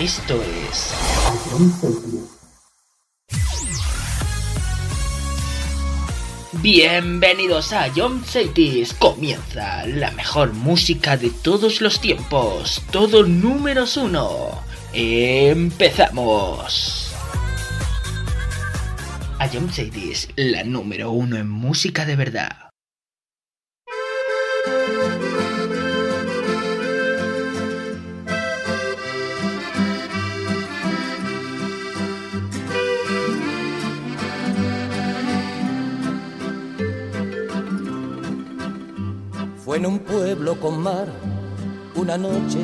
Esto es... Bienvenidos a John Cities. Comienza la mejor música de todos los tiempos. Todo números uno. Empezamos. A John Cities, la número uno en música de verdad. Fue en un pueblo con mar una noche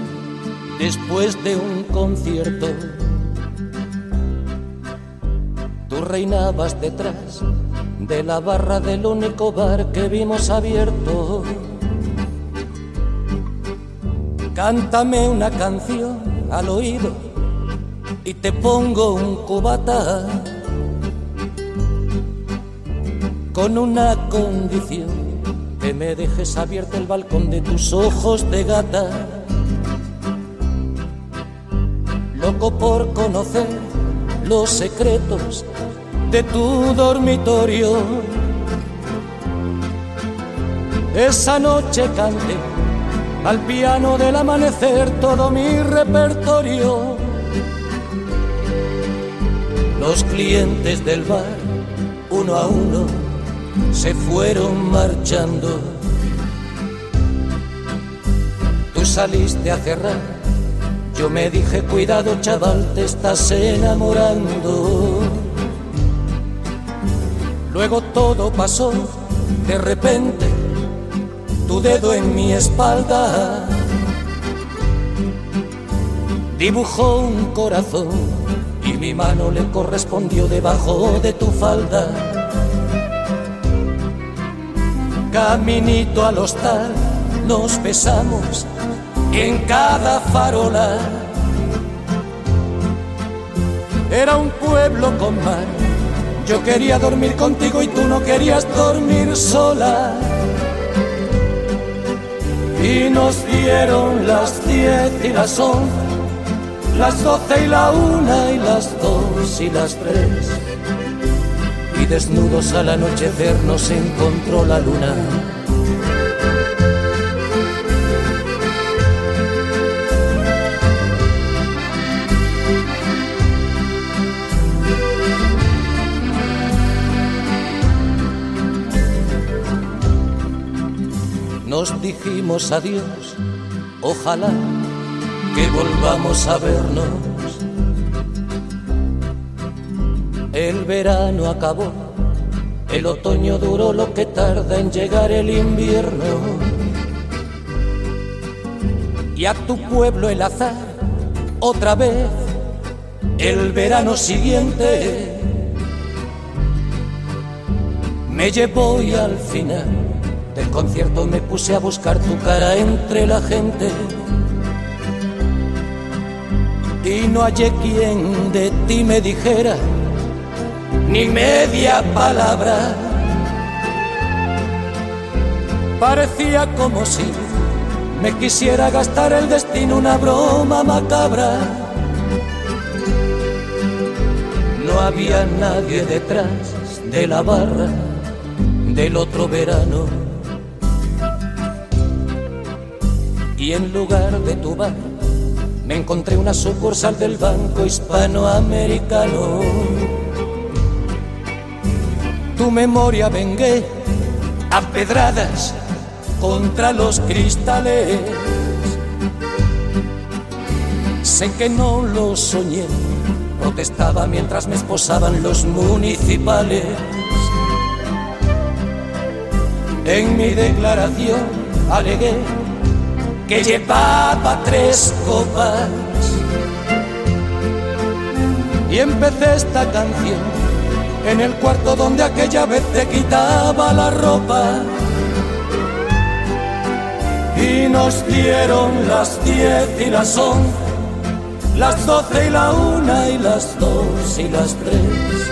después de un concierto. Tú reinabas detrás de la barra del único bar que vimos abierto. Cántame una canción al oído y te pongo un cubata con una condición que me dejes abierto el balcón de tus ojos de gata. Loco por conocer los secretos de tu dormitorio. Esa noche canté al piano del amanecer todo mi repertorio. Los clientes del bar, uno a uno, se fueron marchando. Tú saliste a cerrar, yo me dije, cuidado chaval, te estás enamorando. Luego todo pasó, de repente, tu dedo en mi espalda dibujó un corazón y mi mano le correspondió debajo de tu falda Caminito al hostal nos besamos en cada farola. Era un pueblo con mar. Yo quería dormir contigo y tú no querías dormir sola. Y nos dieron las diez y las once, las doce y la una y las dos y las tres y desnudos al anochecer nos encontró la luna. Nos dijimos adiós, ojalá que volvamos a vernos El verano acabó, el otoño duró lo que tarda en llegar el invierno. Y a tu pueblo el azar, otra vez, el verano siguiente, me llevó y al final del concierto me puse a buscar tu cara entre la gente. Y no hallé quien de ti me dijera ni media palabra. Parecía como si me quisiera gastar el destino una broma macabra. No había nadie detrás de la barra del otro verano. Y en lugar de tu bar, me encontré una sucursal del Banco Hispanoamericano tu memoria vengué a pedradas contra los cristales. Sé que no lo soñé, protestaba mientras me esposaban los municipales. En mi declaración alegué que llevaba tres copas y empecé esta canción en el cuarto donde aquella vez te quitaba la ropa. Y nos dieron las diez y las once, las doce y la una y las dos y las tres.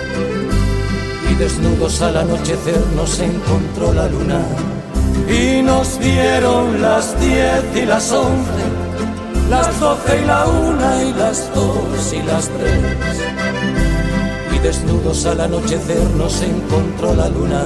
Y desnudos al anochecer nos encontró la luna. Y nos dieron las diez y las once, las doce y la una y las dos y las tres. Desnudos al anochecer nos encontró la luna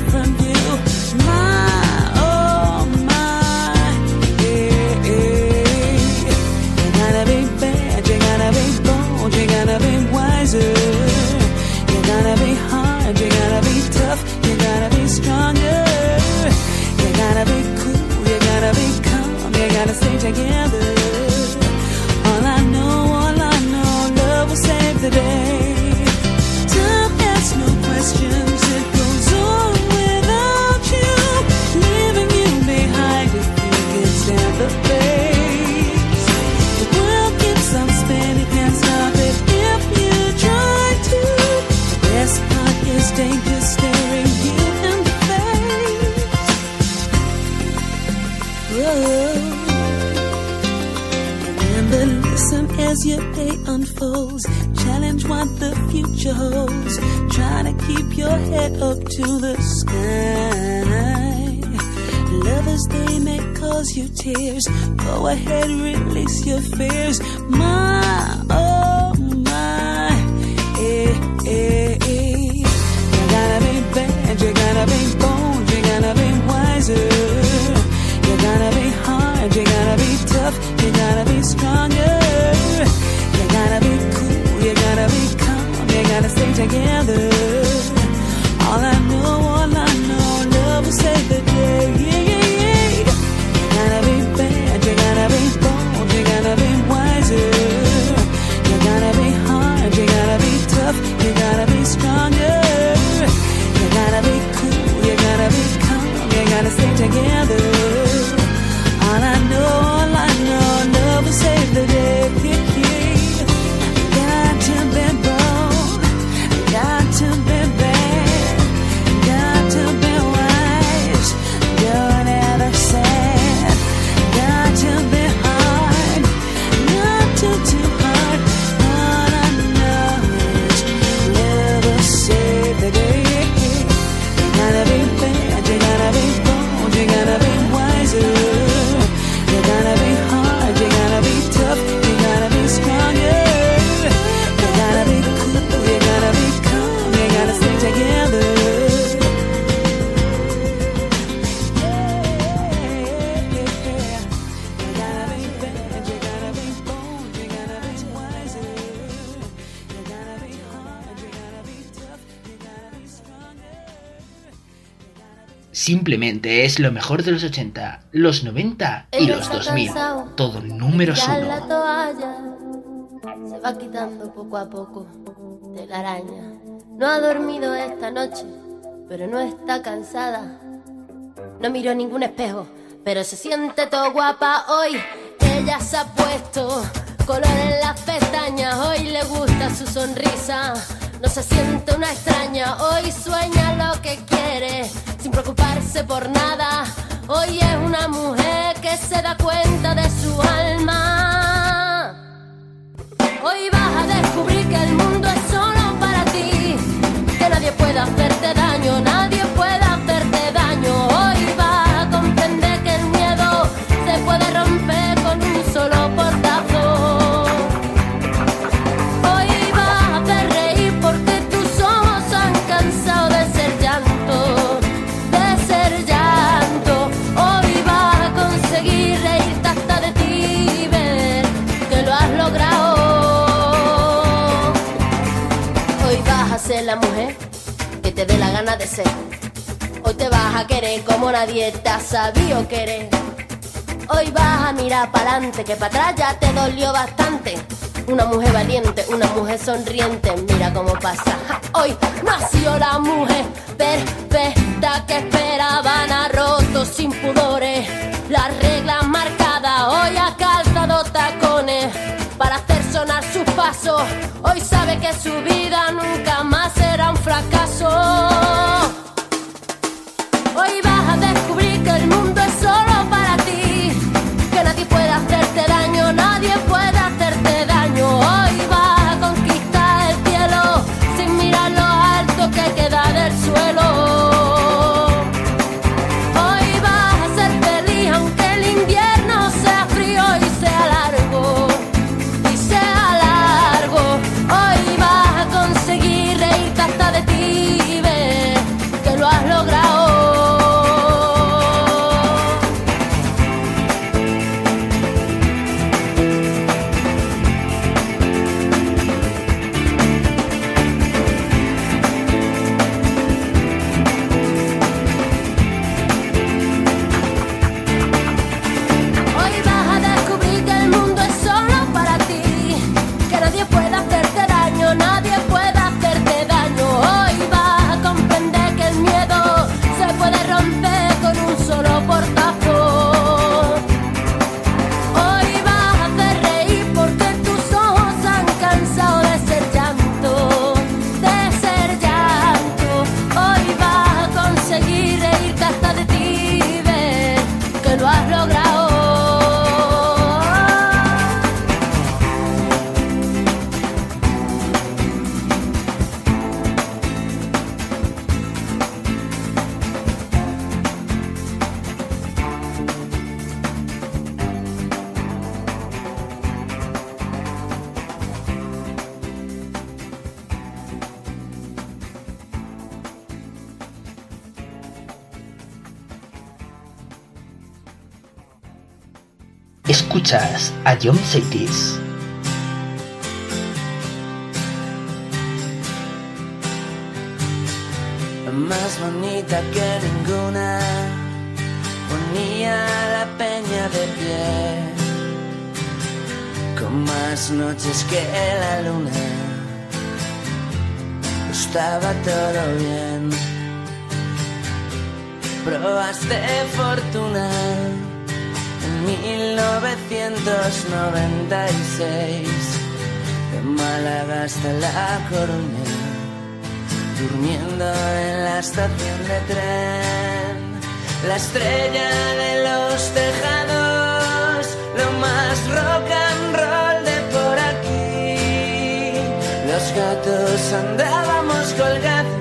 You gotta be tough, you gotta be stronger. You gotta be cool, you gotta be calm, you gotta stay together. Unfolds. Challenge what the future holds. Try to keep your head up to the sky. Lovers, they may cause you tears. Go ahead, release your fears. My, oh my. Eh, eh, eh. You gotta be bad, you gotta be together. Simplemente es lo mejor de los 80, los 90 y los 2000. Todo número uno. La toalla se va quitando poco a poco de la araña. No ha dormido esta noche, pero no está cansada. No miró ningún espejo, pero se siente todo guapa hoy. Ella se ha puesto color en las pestañas, hoy le gusta su sonrisa no se siente una extraña, hoy sueña lo que quiere, sin preocuparse por nada. Hoy es una mujer que se da cuenta de su alma. Hoy vas a descubrir que el mundo es solo para ti, que nadie puede hacer Hoy te vas a querer como nadie te ha sabido querer. Hoy vas a mirar para adelante, que para atrás ya te dolió bastante. Una mujer valiente, una mujer sonriente, mira cómo pasa. Hoy nació la mujer perfecta que esperaban a rotos sin pudores. Las reglas marcadas, hoy ha calzado tacones para hacer sonar sus pasos. Hoy sabe que su vida nunca más será un fracaso. Hoy a John Cities. Más bonita que ninguna, ponía la peña de pie, con más noches que la luna. Estaba todo bien, probaste fortuna 1996, de Málaga hasta La Coruña, durmiendo en la estación de tren, la estrella de los tejados, lo más rock and roll de por aquí, los gatos andábamos colgados,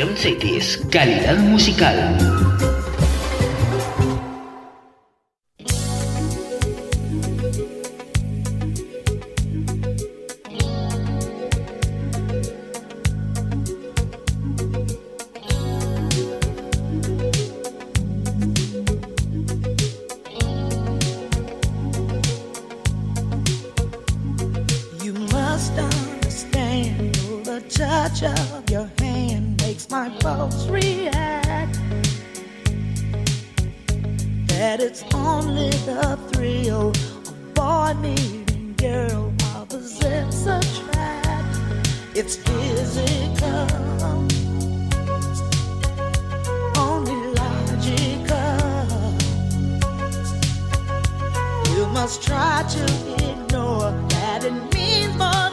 Jump Cities, calidad musical. It's physical, only logical. You must try to ignore that it means more.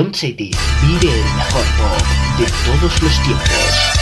Session City vive el mejor pop de todos los tiempos.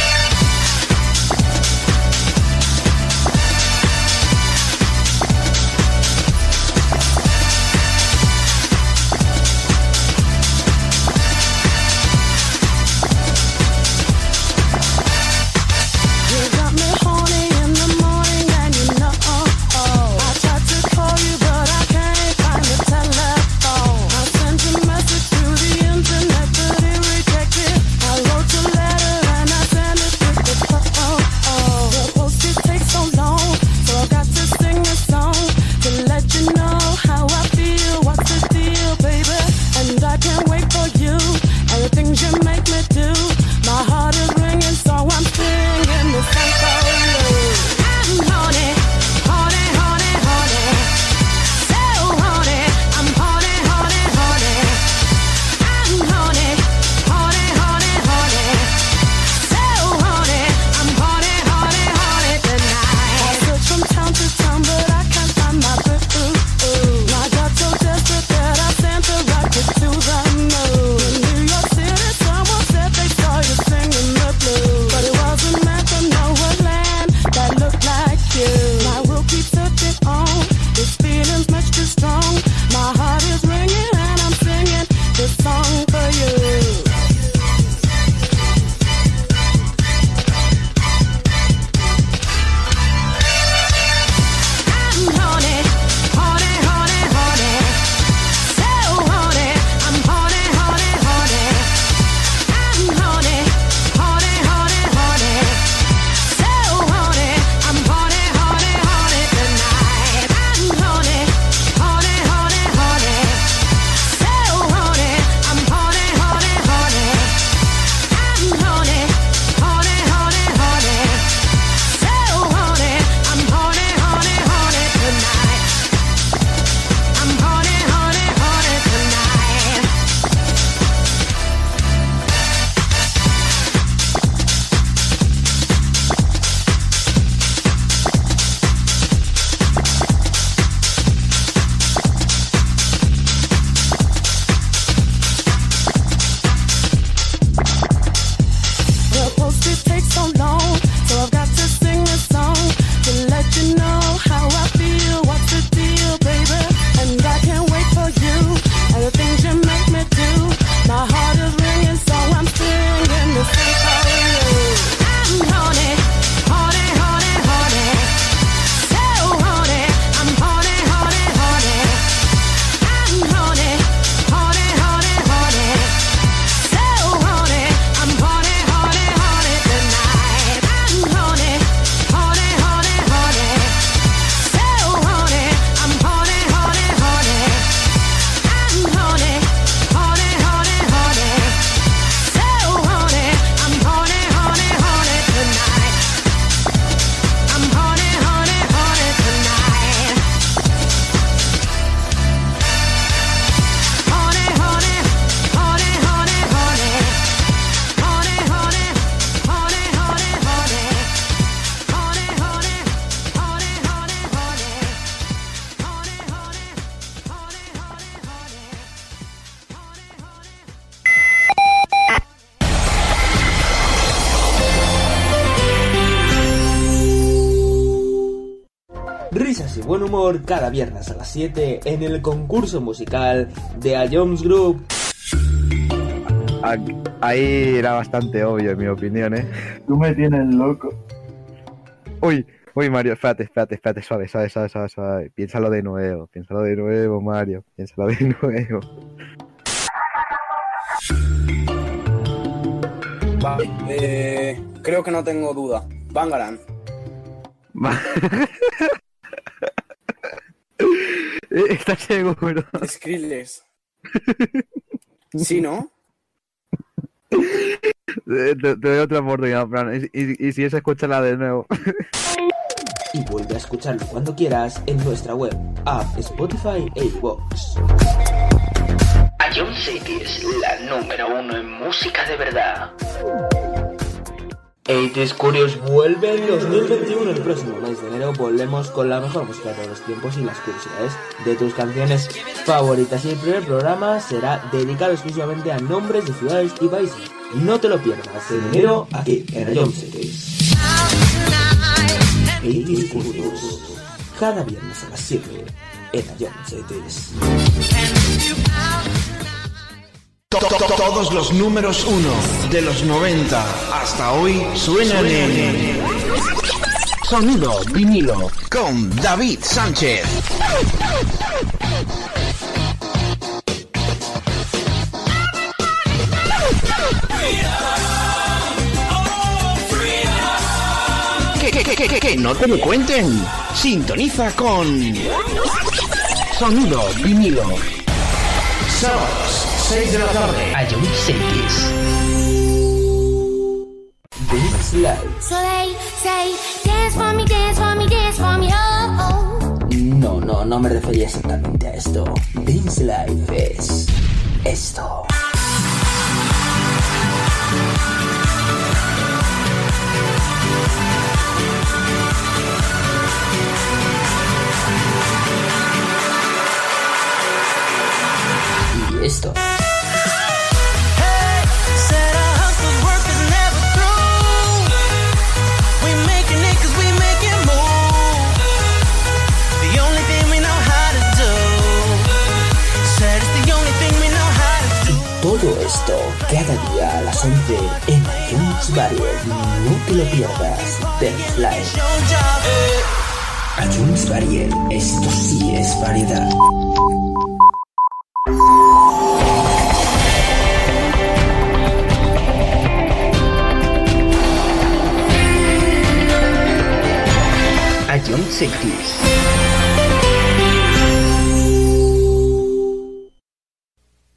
Cada viernes a las 7 en el concurso musical de A Jones Group. Ah, Ahí era bastante obvio, en mi opinión, ¿eh? Tú me tienes loco. Uy, uy, Mario, espérate, espérate, espérate, suave, suave, suave, suave, suave. Piénsalo de nuevo, piénsalo de nuevo, Mario, piénsalo de nuevo. Vale, eh, creo que no tengo duda. Bangaran. Eh, ¿Estás seguro? Skrillex. ¿Sí, no? Te, te doy otra oportunidad, Fran. Y, y- y si es, escúchala de nuevo. Y vuelve a escucharlo cuando quieras en nuestra web, app, Spotify e iVoox. A John City es la número uno en música de verdad. 80s Curious vuelve en 2021. El próximo mes de enero volvemos con la mejor música de los tiempos y las curiosidades de tus canciones favoritas. Y el primer programa será dedicado exclusivamente a nombres de ciudades y países. No te lo pierdas en enero aquí en Cities. 80s Curious. Cada viernes a las 7 en John Cities. To- to- Todos los números uno de los 90 hasta hoy suenan en Sonido vinilo con David Sánchez. Que, que, que, que, que, que no te lo cuenten. Sintoniza con Sonido vinilo. Sábados, 6 de la tarde. A John Cities. This Life. So they say, dance for me, dance for me, dance for me, oh, oh. No, no, no me refería exactamente a esto. Dance Life es esto. Y esto. Esto cada día a las 11 en iTunes Variety. No te lo pierdas. Your job. iTunes Variety. Esto sí es variedad. John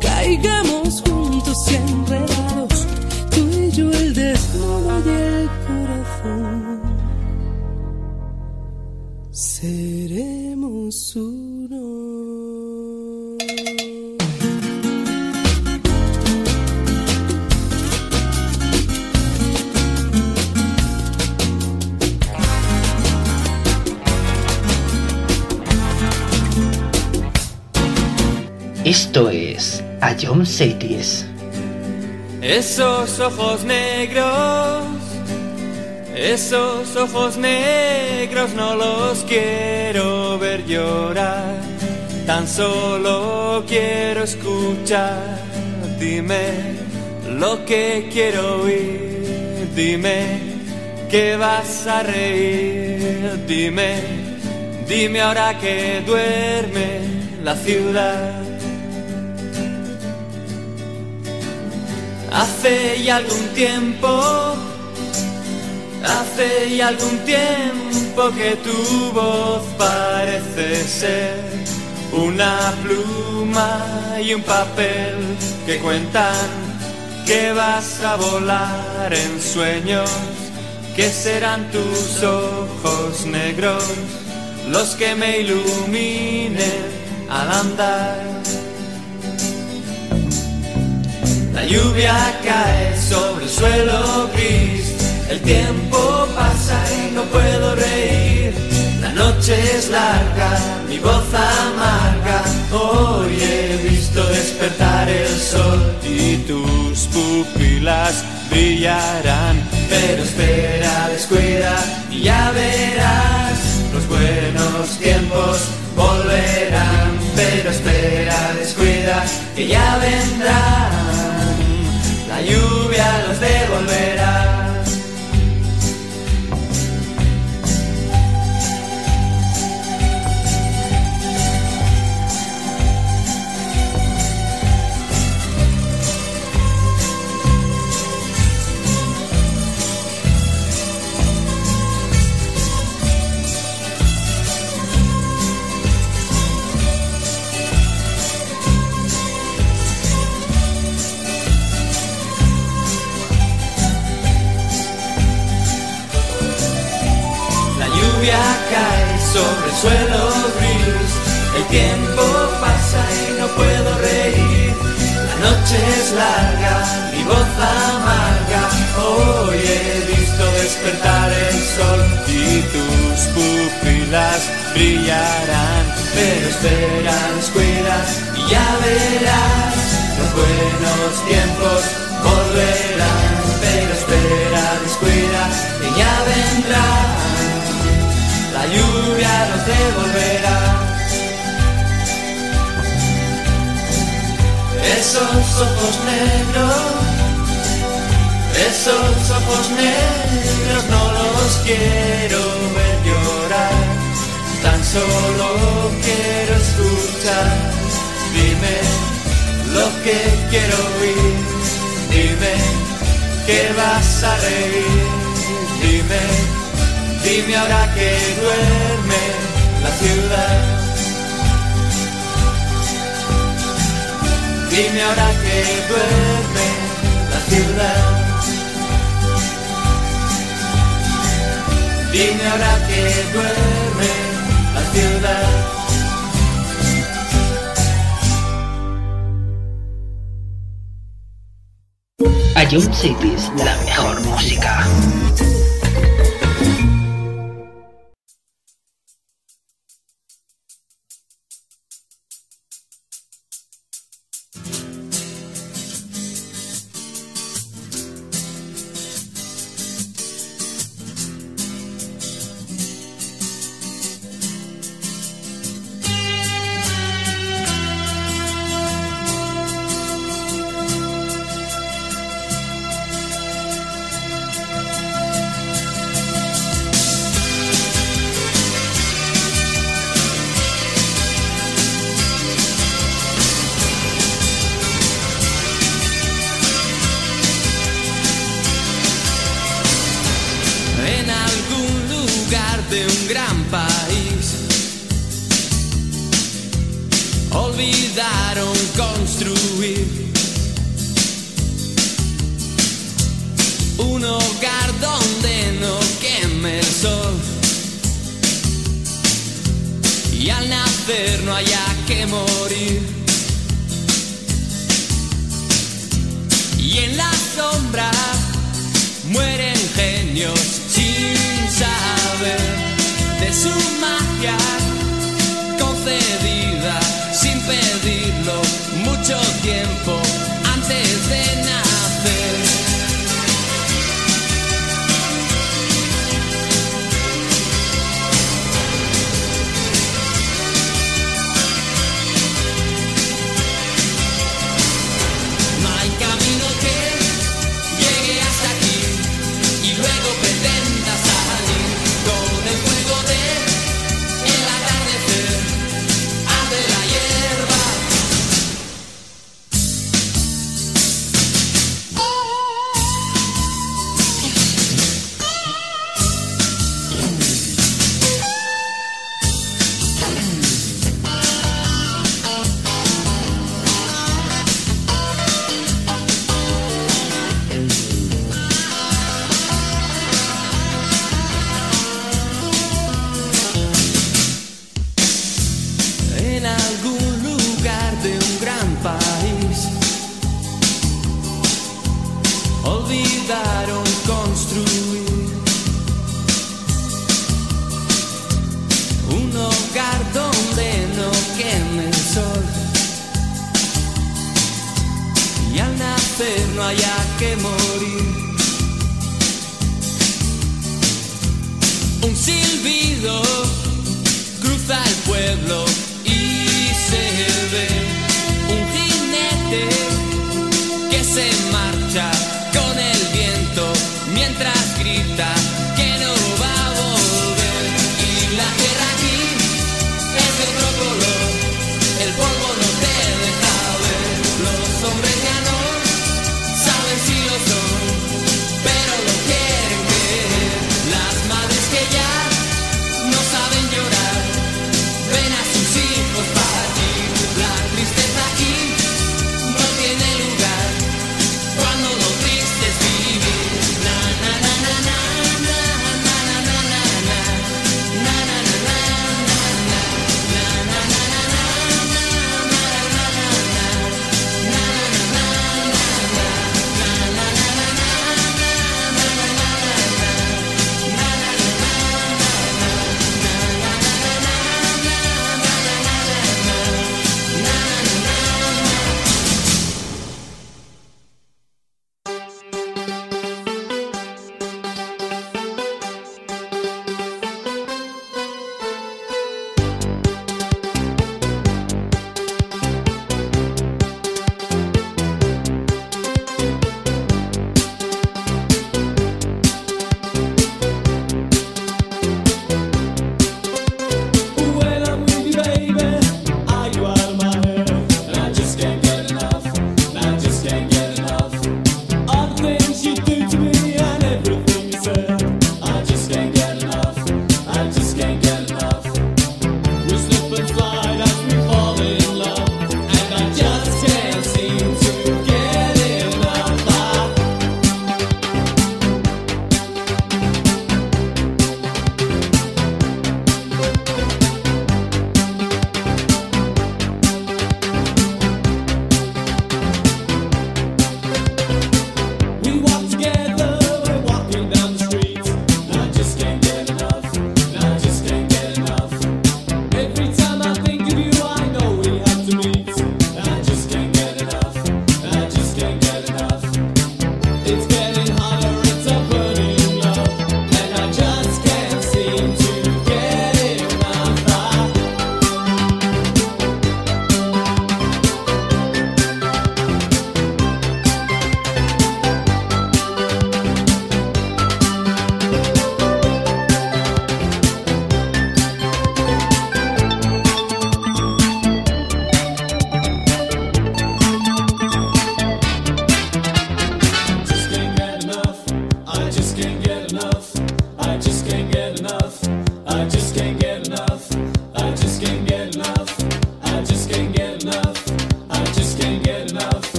caigamos juntos enredados, tú y yo el desnudo y el corazón. Seremos uno. Esto es A John Cities. Esos ojos negros, esos ojos negros no los quiero ver llorar, tan solo quiero escuchar. Dime lo que quiero oír, dime que vas a reír, dime, dime ahora que duerme la ciudad. Hace ya algún tiempo, hace ya algún tiempo que tu voz parece ser una pluma y un papel que cuentan que vas a volar en sueños, que serán tus ojos negros los que me iluminen al andar. La lluvia cae sobre el suelo gris, el tiempo pasa y no puedo reír. La noche es larga, mi voz amarga. Hoy he visto despertar el sol y tus pupilas brillarán. Pero espera, descuida y ya verás. Los buenos tiempos volverán. Pero espera, descuida que ya vendrán. La lluvia los devolverá. Suelo gris, el tiempo pasa y no puedo reír. La noche es larga, mi voz amarga. Hoy he visto despertar el sol y tus pupilas brillarán. Pero espera, descuida y ya verás. Los buenos tiempos volverán. Pero espera, descuida y ya vendrán lluvia nos devolverá. Esos ojos negros, esos ojos negros no los quiero ver llorar, tan solo quiero escuchar. Dime lo que quiero oír, dime que vas a reír, dime Dime ahora que duerme la ciudad. Dime ahora que duerme la ciudad. Dime ahora que duerme la ciudad. A John Cities, la mejor música.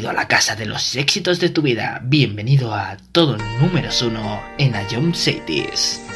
Bienvenido a la casa de los éxitos de tu vida. Bienvenido a todo número uno en Ion Cities.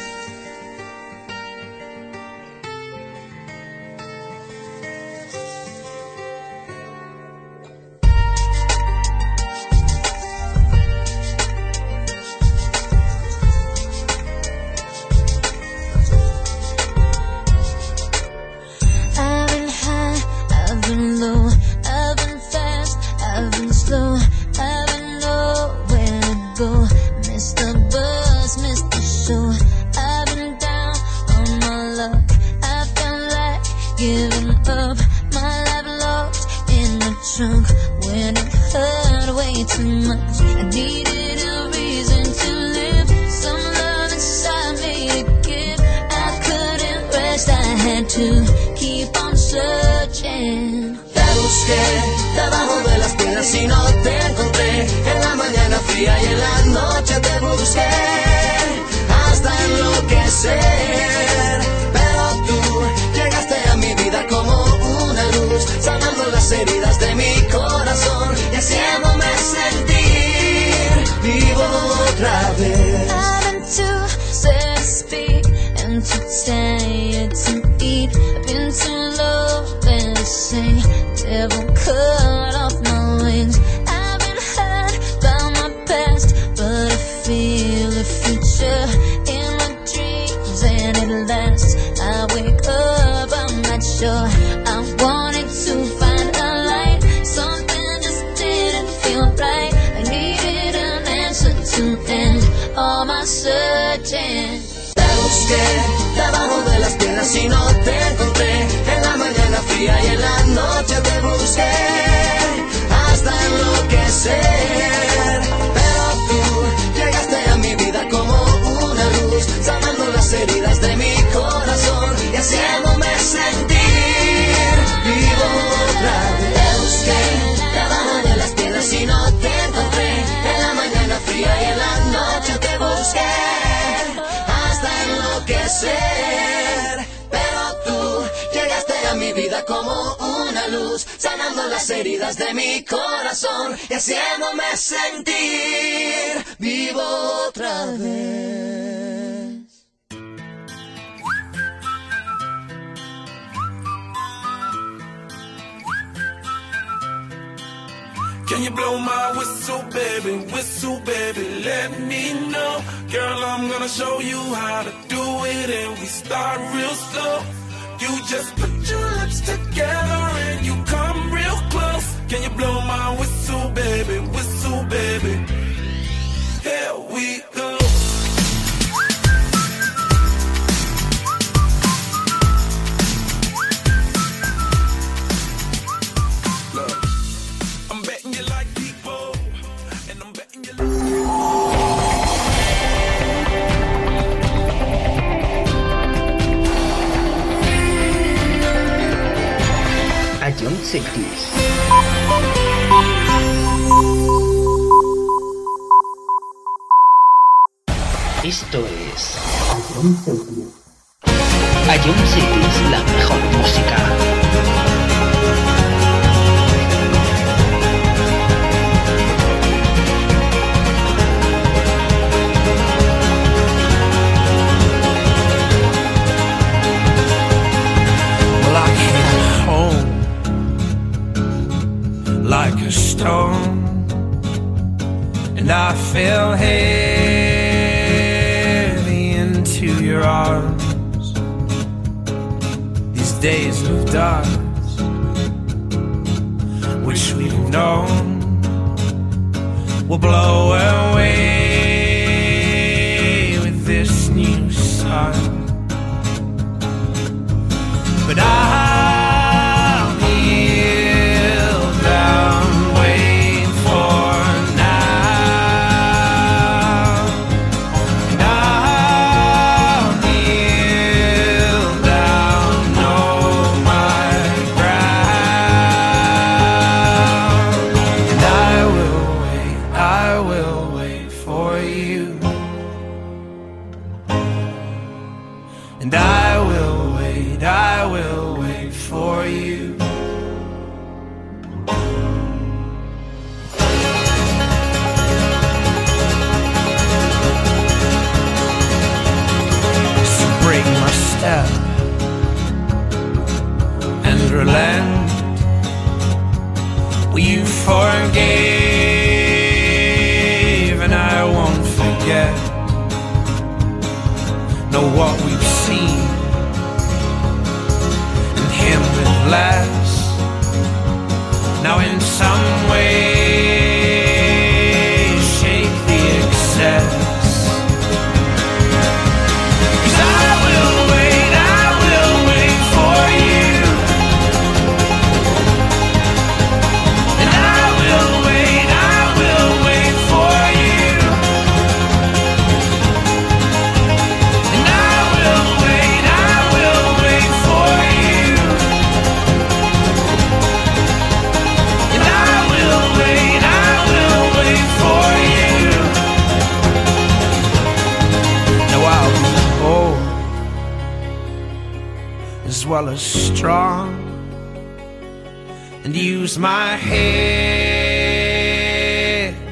Use my head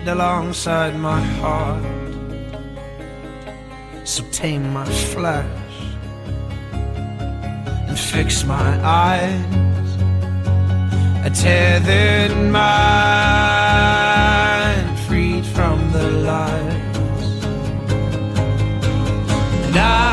alongside my heart. So tame my flesh and fix my eyes. A tethered mind freed from the lies. And I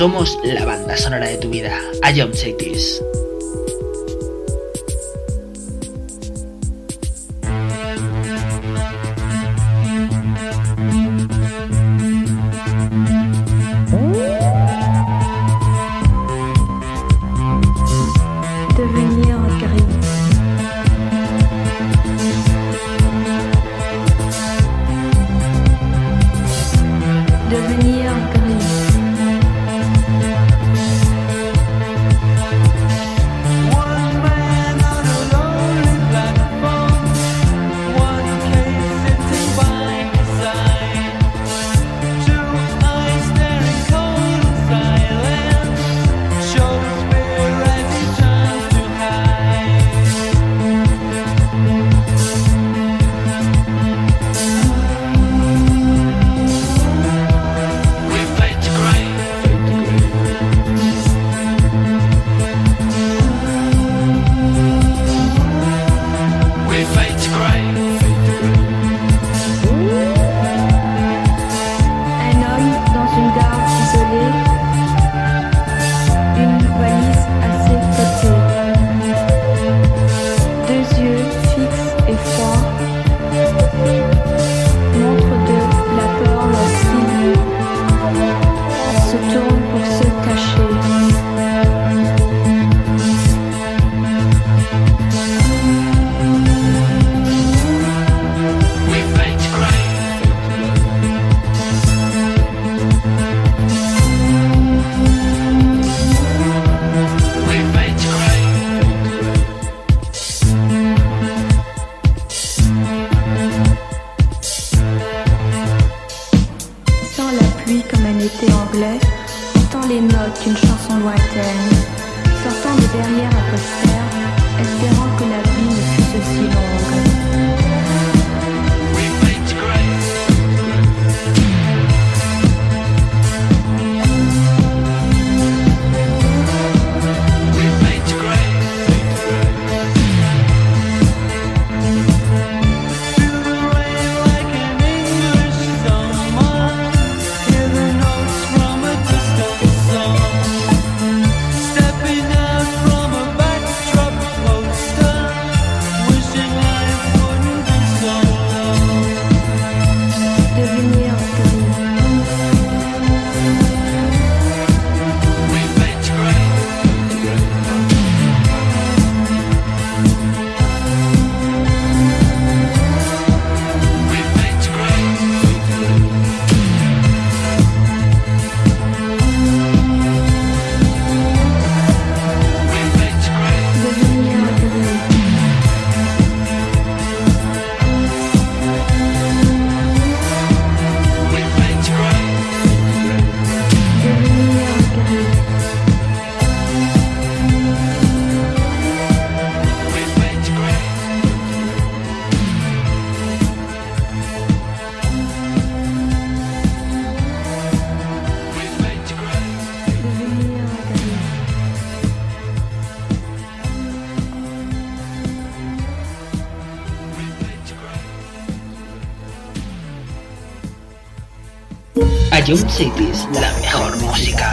Somos la banda sonora de tu vida. I Don't derrière un poster. Cities, la mejor música.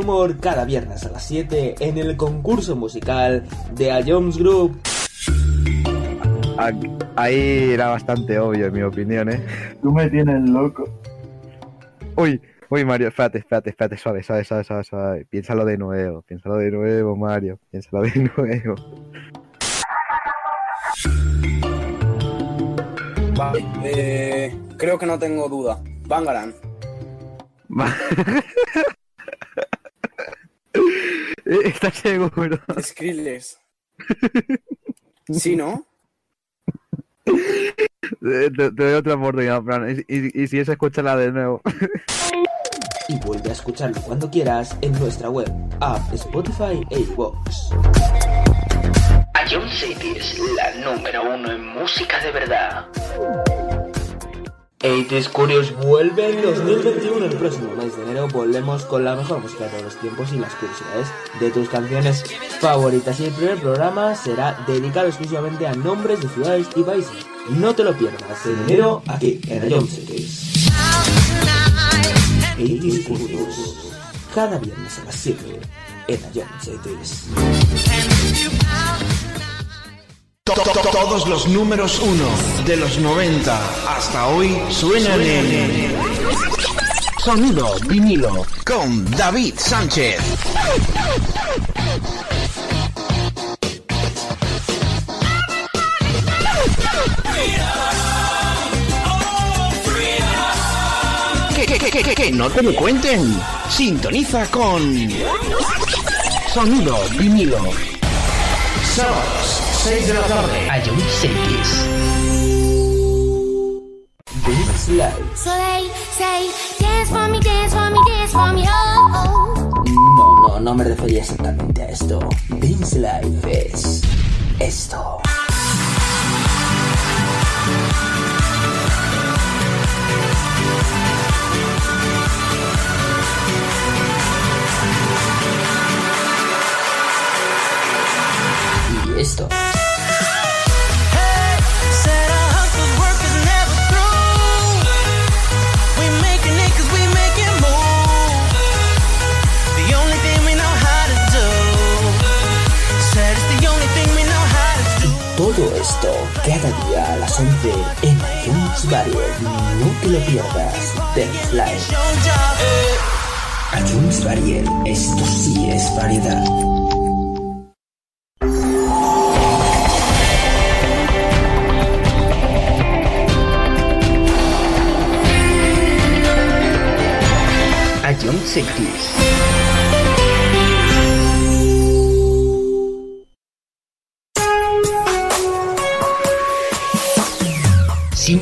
Humor cada viernes a las 7 en el concurso musical de A Jones Group. Ah, Ahí era bastante obvio, en mi opinión, ¿eh? Tú me tienes loco. Uy, uy, Mario, espérate, espérate, espérate, suave, suave, suave, suave, suave. Piénsalo de nuevo, piénsalo de nuevo, Mario. Piénsalo de nuevo. Vale, eh, creo que no tengo duda. Bangaran. ¿Estás seguro? Skrillex. ¿Sí, no? Te, doy otra oportunidad, Fran. Y, y- y si es, escúchala de nuevo. Y vuelve a escucharlo cuando quieras en nuestra web, app, Spotify e iVoox. A John City es la número uno en música de verdad. 80s Curious vuelve en 2021. El próximo mes de enero volvemos con la mejor música de todos los tiempos y las curiosidades de tus canciones favoritas. Y el primer programa será dedicado exclusivamente a nombres de ciudades y países. No te lo pierdas en enero aquí en Ion Cities. 80s Curious. Cada viernes a las 7 en Ion. To- to- to- Todos los números uno de los 90 hasta hoy suenan en Sonido vinilo con David Sánchez. Que, que, que, que, que no te lo cuenten. Sintoniza con Sonido vinilo. Sábados, 6 de la tarde. A John Cities. This Live. So they say, dance for me, dance for me, dance for me, oh, oh. No, no, no me refería exactamente a esto. Dance Life es esto. Y esto. Cada día a las 11 en iTunes Varied. No te lo pierdas. Dance Live. iTunes Varied. Esto sí es variedad. A John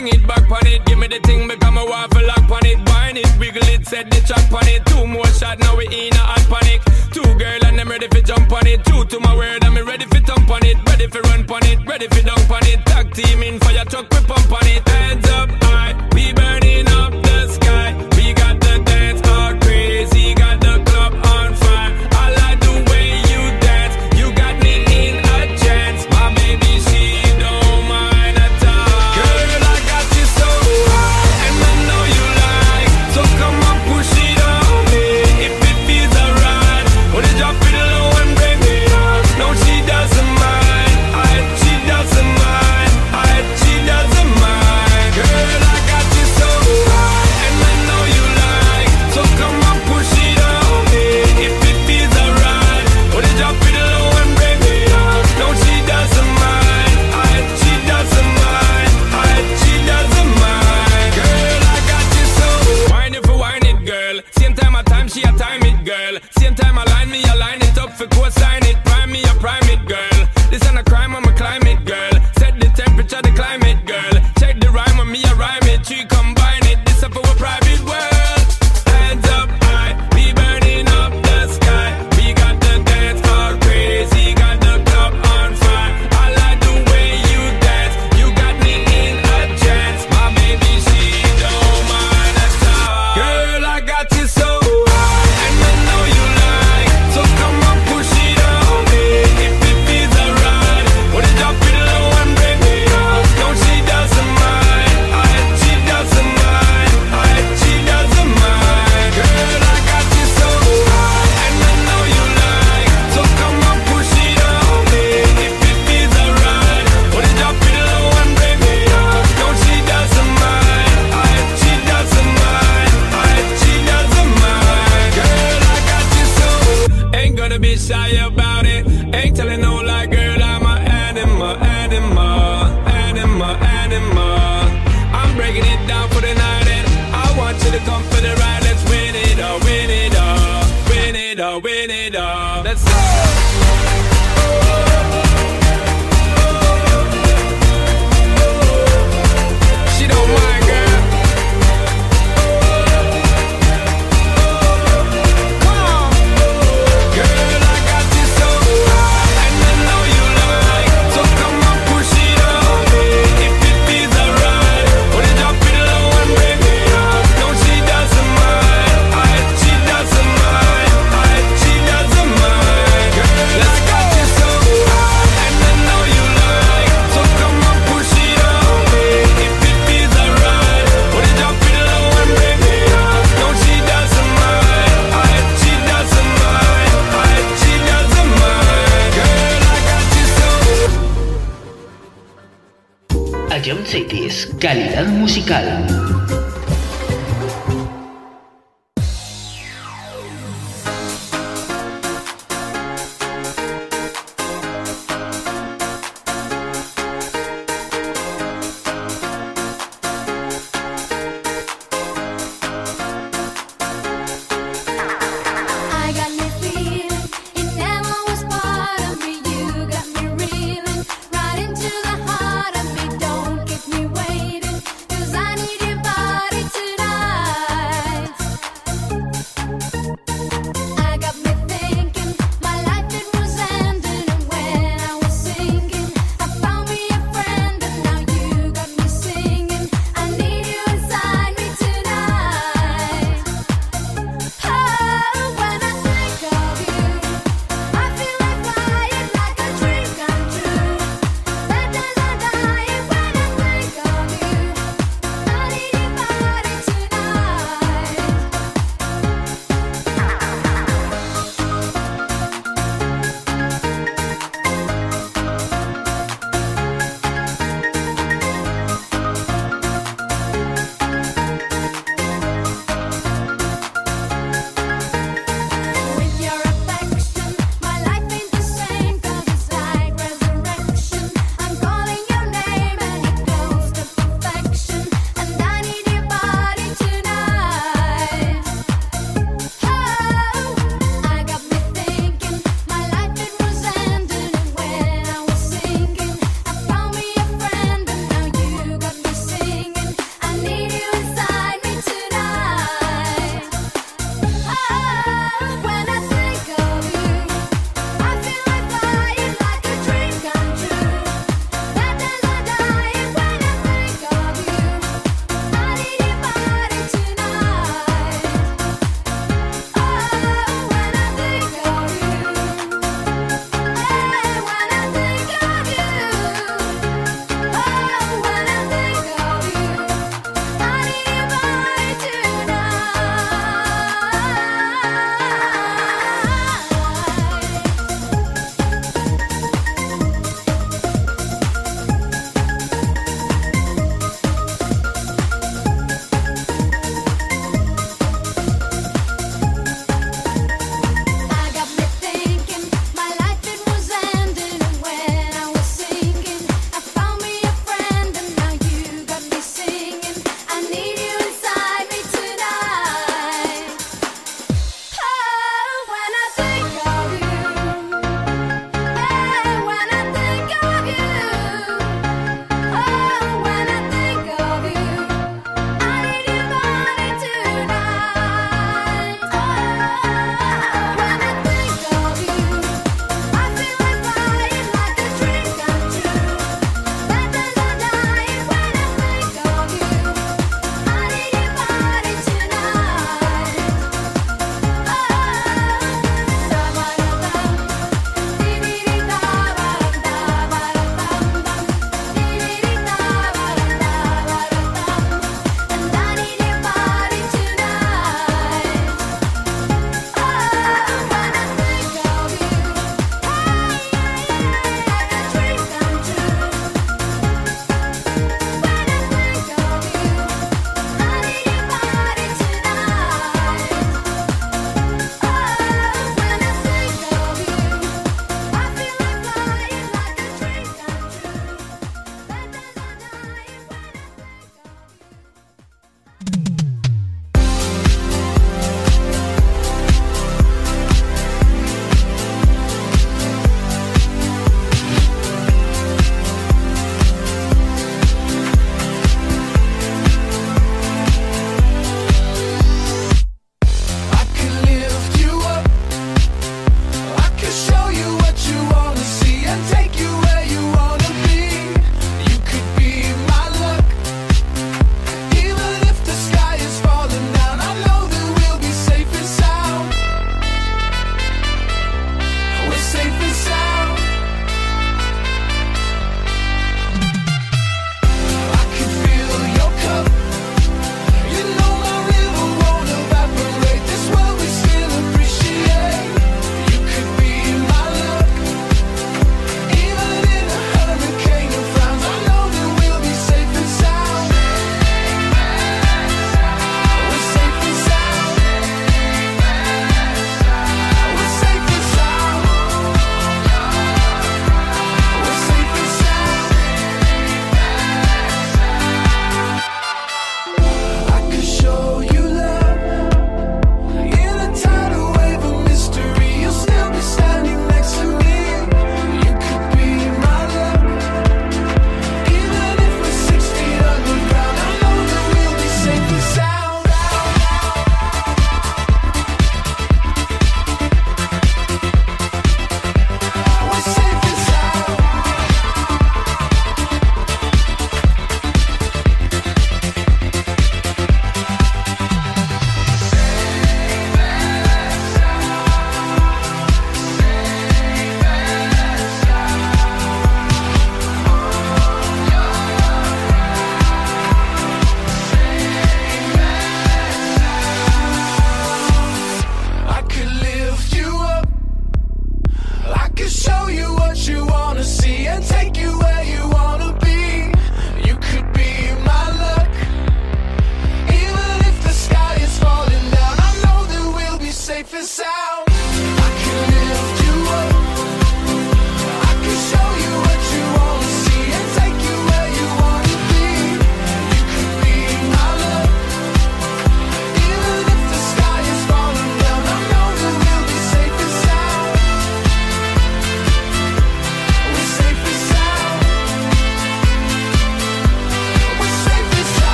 Bring it back on it, give me the thing, become a waffle lock on it. Bind it, wiggle it, set the track on it. Two more shot, now we in a hot panic. Two girl and I'm ready for jump on it. Two to my word, I'm ready for thump on it. Ready for run on it, ready for dunk on it. Tag team in fire truck, we pump on it. Heads up, alright, we burning up.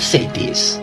Say this.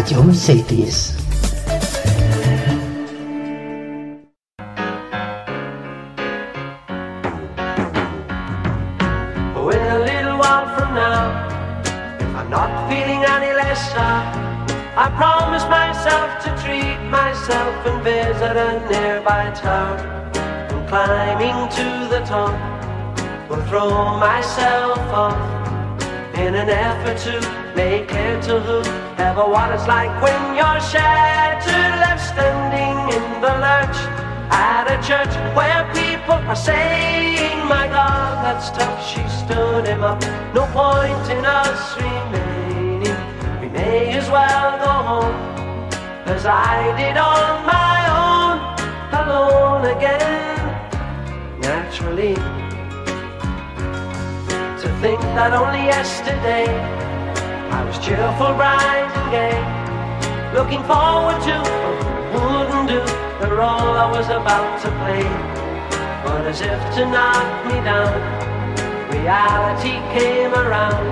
Es Cities. A little while from now, I'm not I promise myself to treat myself and visit a nearby tower. And climbing to the top, will throw myself off in an effort to make clear to whoever what it's like when you're shattered, left standing in the lurch at a church where people are saying, My God, that's tough. She stood him up. No point in us remaining. We may as well go home as I did on my own, alone again. Naturally, to think that only yesterday I was cheerful, bright and gay, looking forward to wouldn't do the role I was about to play. But as if to knock me down, reality came around,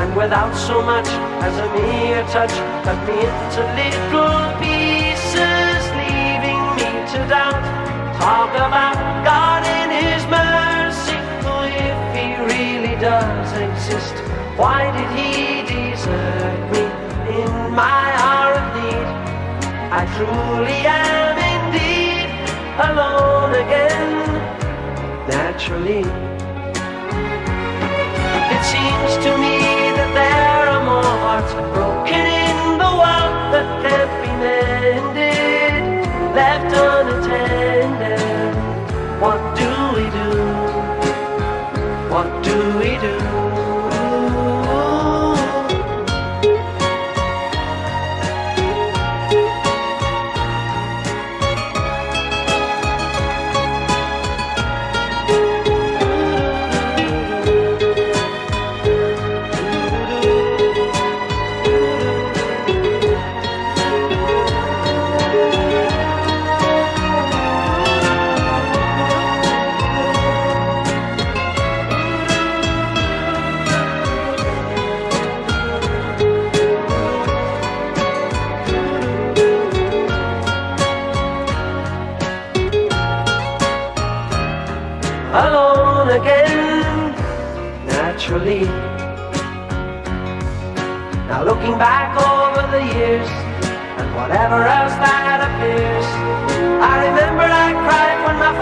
and without so much as a mere touch, cut me into little pieces, leaving me to doubt. Talk about God in His mercy, if He really does exist, why did He truly am indeed alone again, naturally.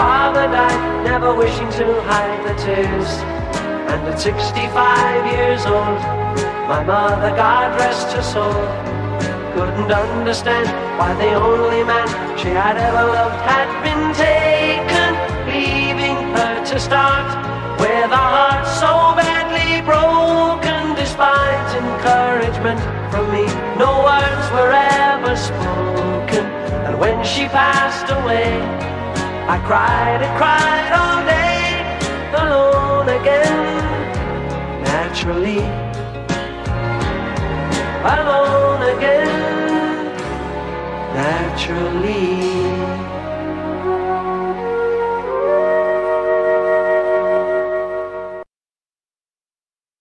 Father died, never wishing to hide the tears. And at 65 years old, my mother, God rest her soul, couldn't understand why the only man she had ever loved had been taken, leaving her to start with a heart so badly broken. Despite encouragement from me, no words were ever spoken. And when she passed away, I cried and cried all day, alone again, naturally. Alone again, naturally.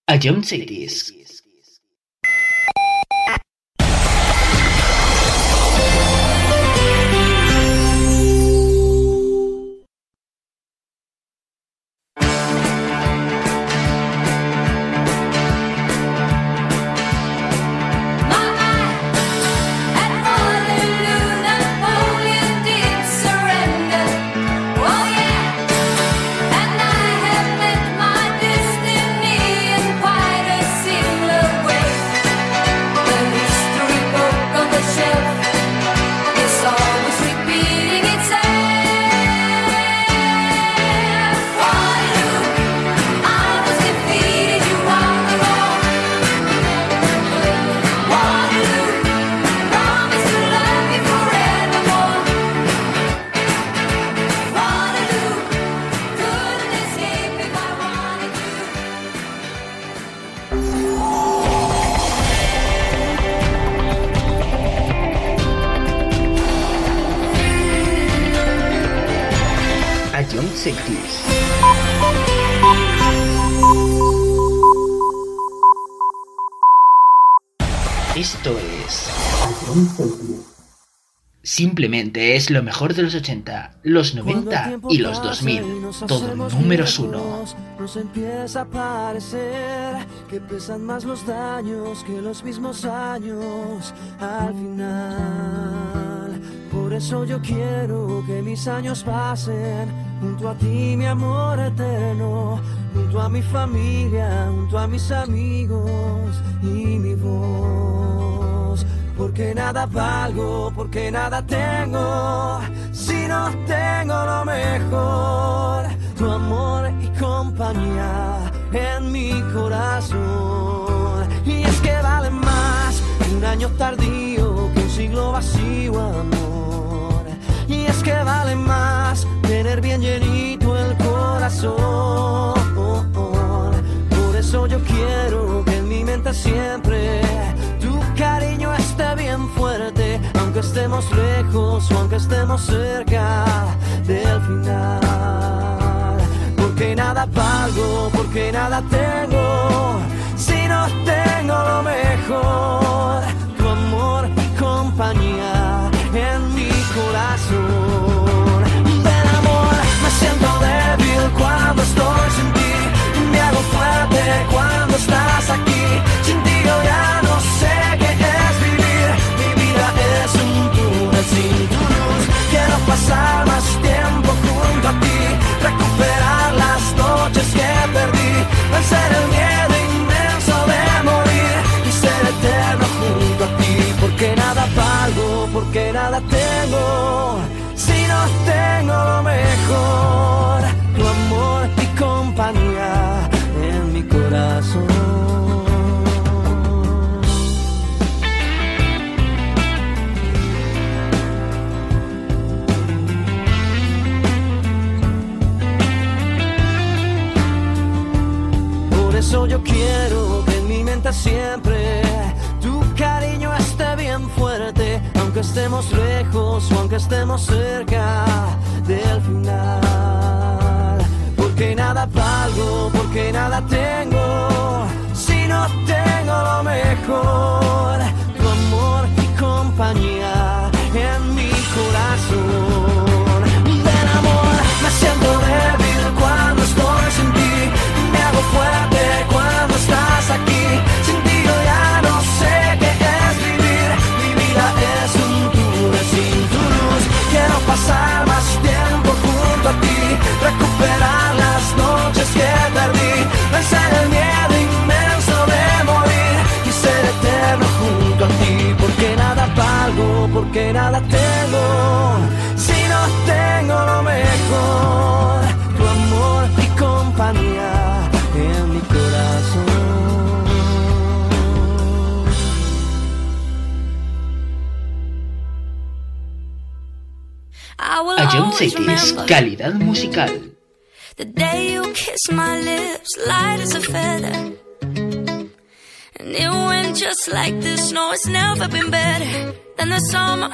A John Simplemente es lo mejor de los 80, los 90 y los 2000. Todo números uno. Nos empieza a parecer que pesan más los daños que los mismos años al final. Por eso yo quiero que mis años pasen junto a ti, mi amor eterno, junto a mi familia, junto a mis amigos y mi voz. Porque nada valgo, porque nada tengo, si no tengo lo mejor, tu amor y compañía en mi corazón. Y es que vale más un año tardío que un siglo vacío, amor. Y es que vale más tener bien llenito el corazón. Por eso yo quiero que en mi mente siempre aunque estemos lejos o aunque estemos cerca del final. Porque nada valgo, porque nada tengo, si no tengo lo mejor, tu amor compañía en mi corazón. Ven amor, me siento débil cuando estoy sin ti, me hago fuerte cuando estás aquí, más tiempo junto a ti, recuperar las noches que perdí, vencer el miedo inmenso de morir y ser eterno junto a ti, porque nada pago, porque nada tengo, si no tengo lo mejor. eso yo quiero que en mi mente siempre tu cariño esté bien fuerte, aunque estemos lejos o aunque estemos cerca del final. Porque nada valgo, porque nada tengo, si no tengo lo mejor, tu amor y compañía en mi corazón. time Jump City es calidad musical. The day you kissed my lips, light as a feather. And it went just like this. No, it's never been better than the summer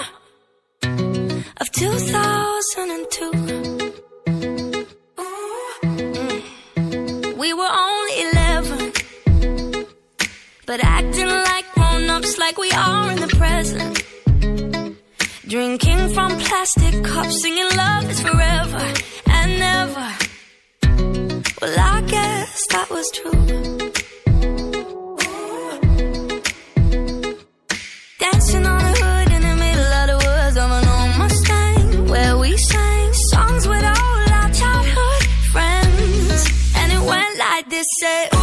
of 2002. We were only 11, but acting like grown ups, like we are in the present. Drinking from plastic cups, singing love is forever and never. Well, I guess that was true. Dancing on the hood in the middle of the woods of an old Mustang, where we sang songs with all our childhood friends, and it went like this. Say,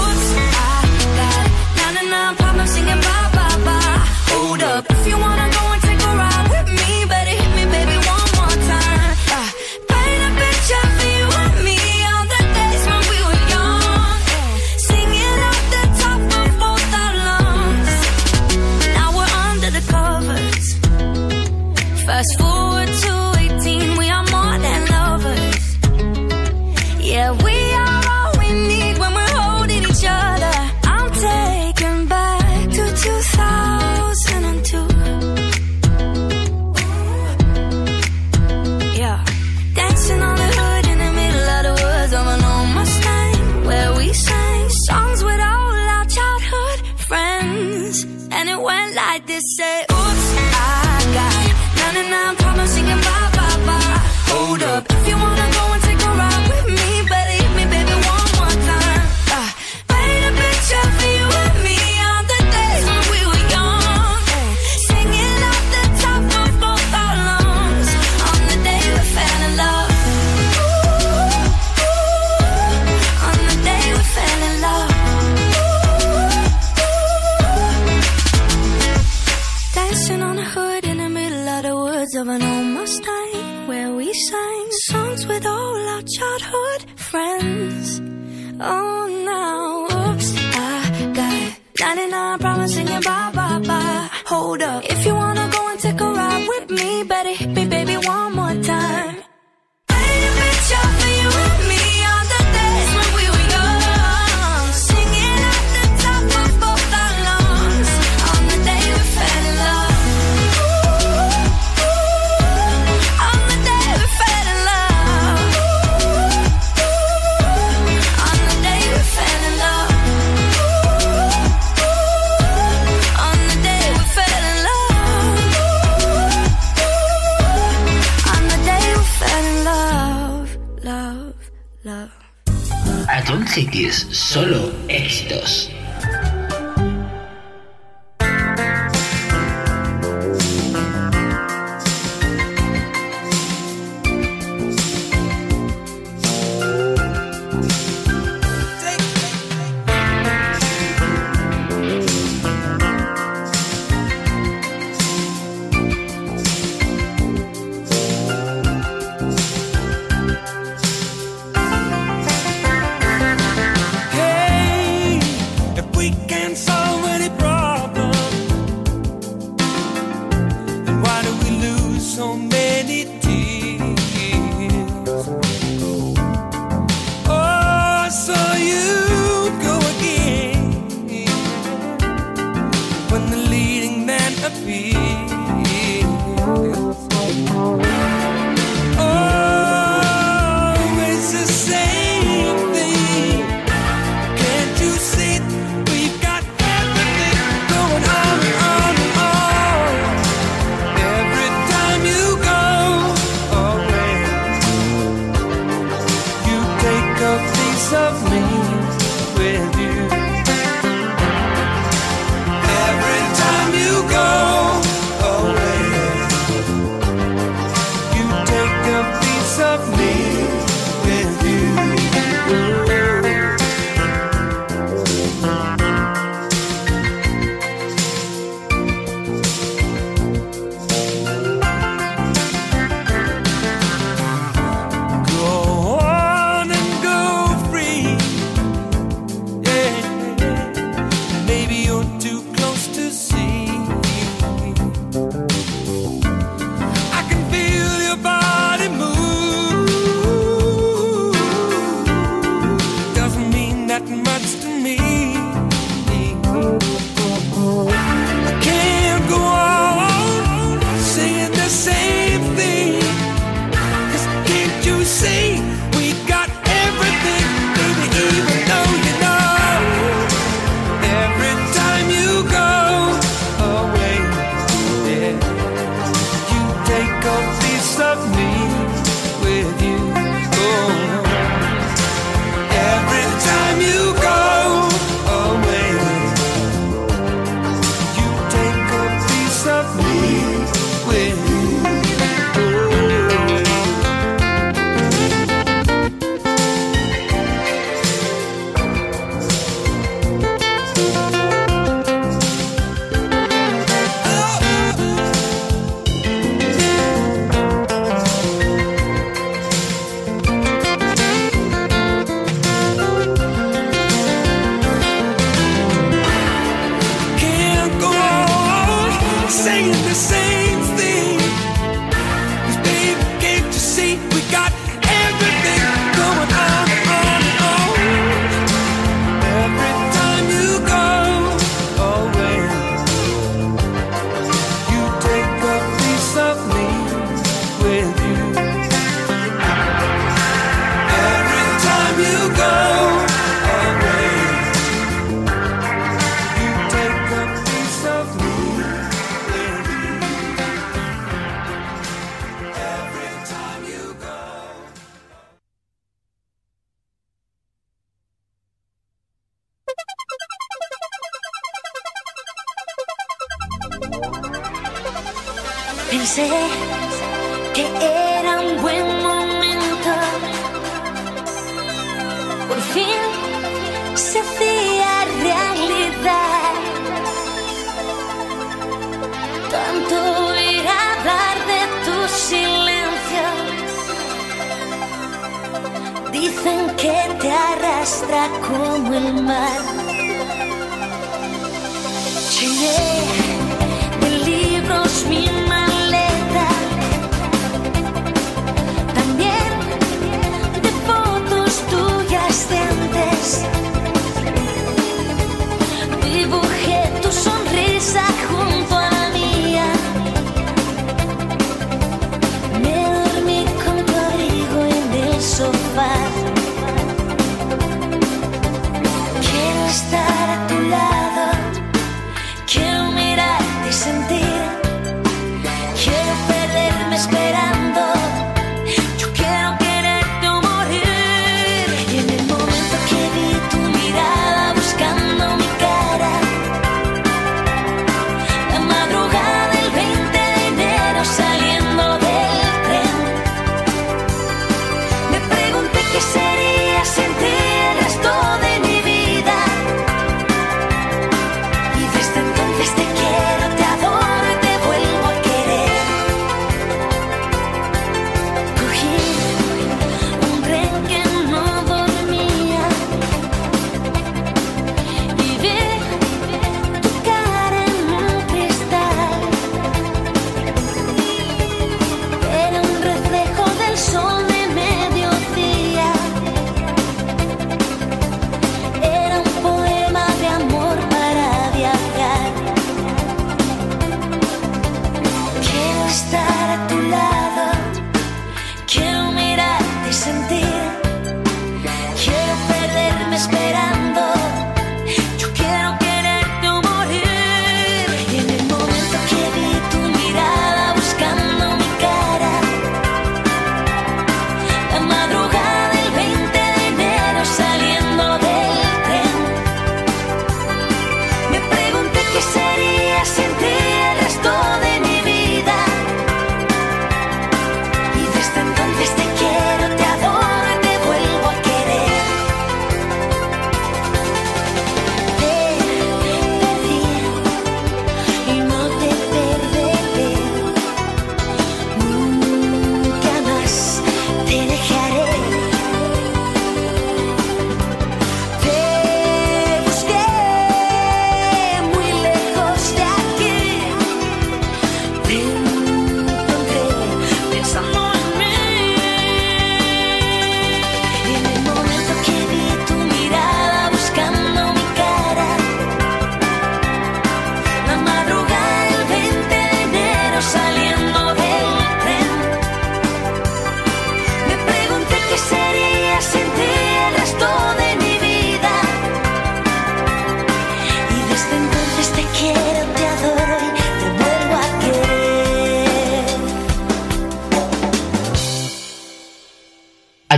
better hit me mensaje solo éxitos.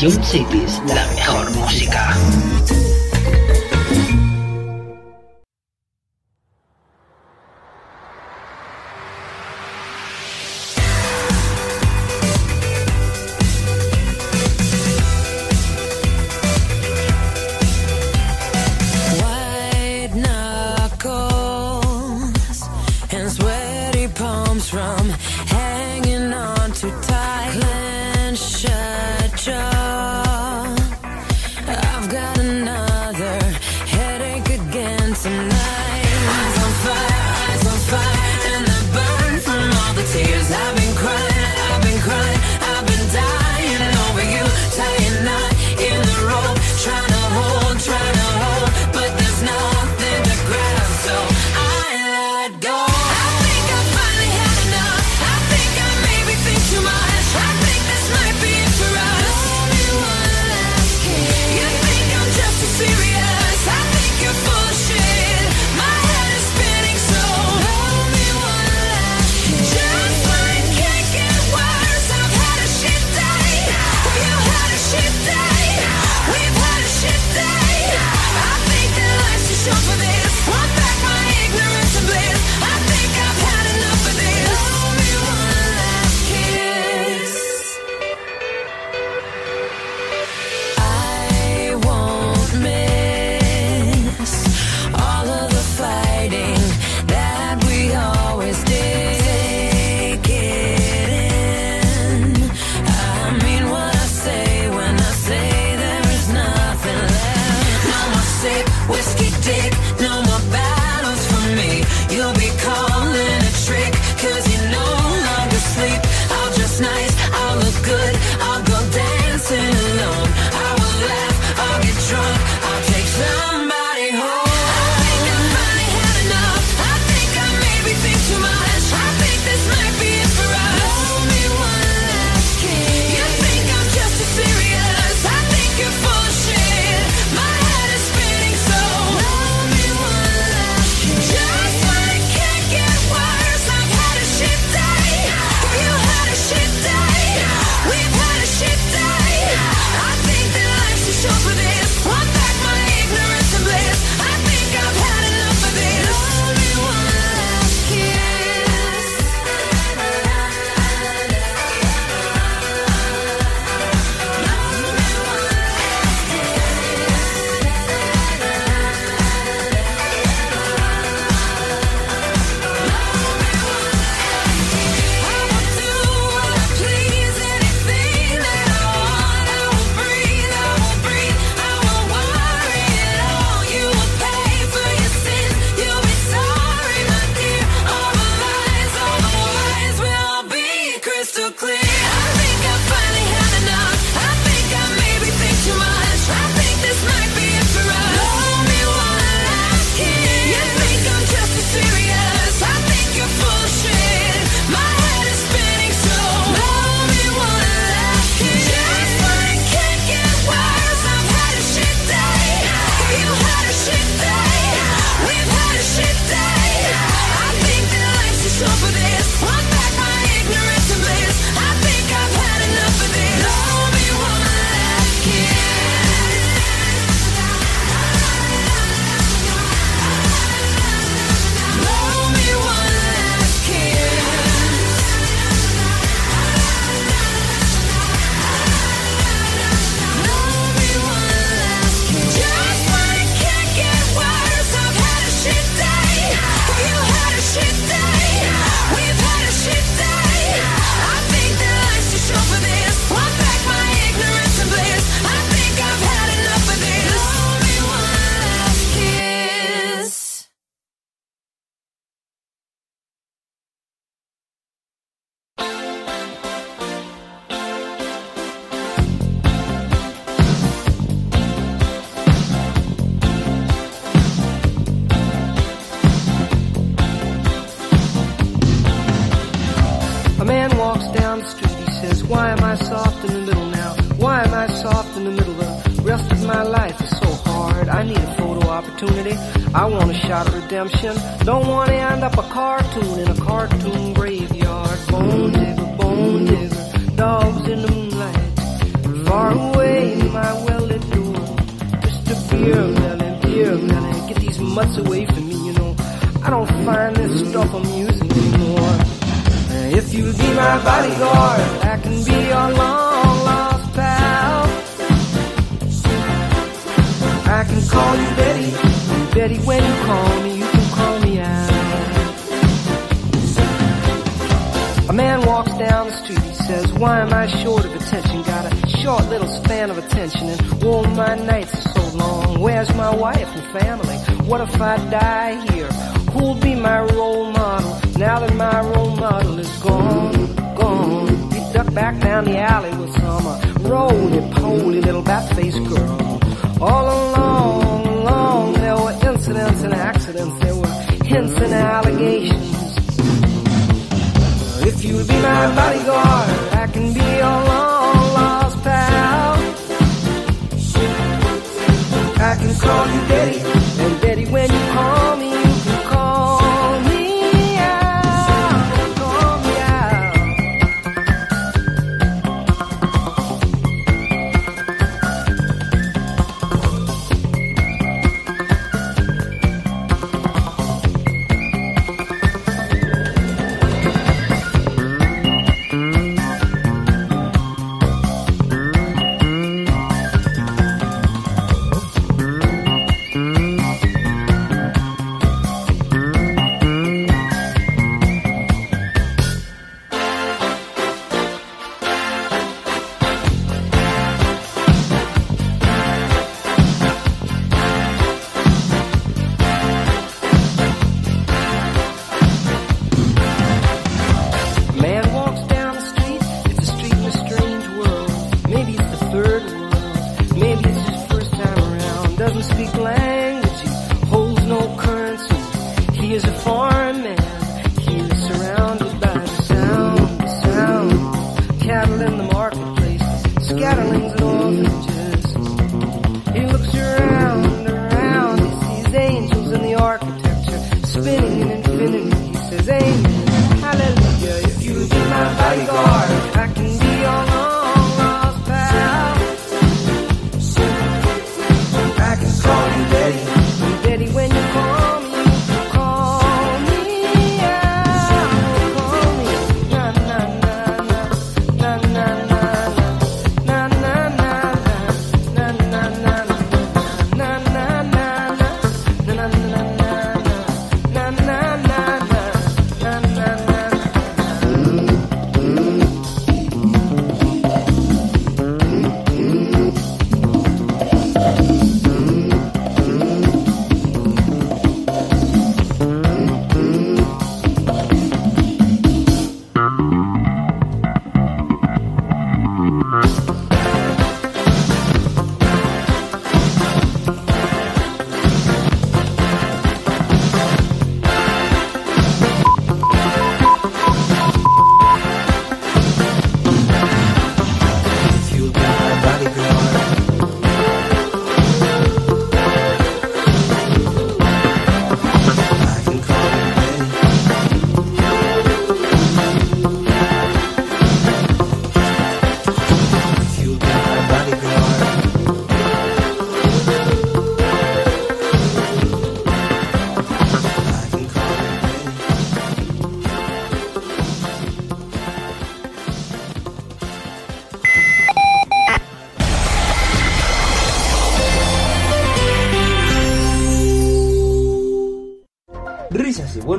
Ion Cities, la mejor música.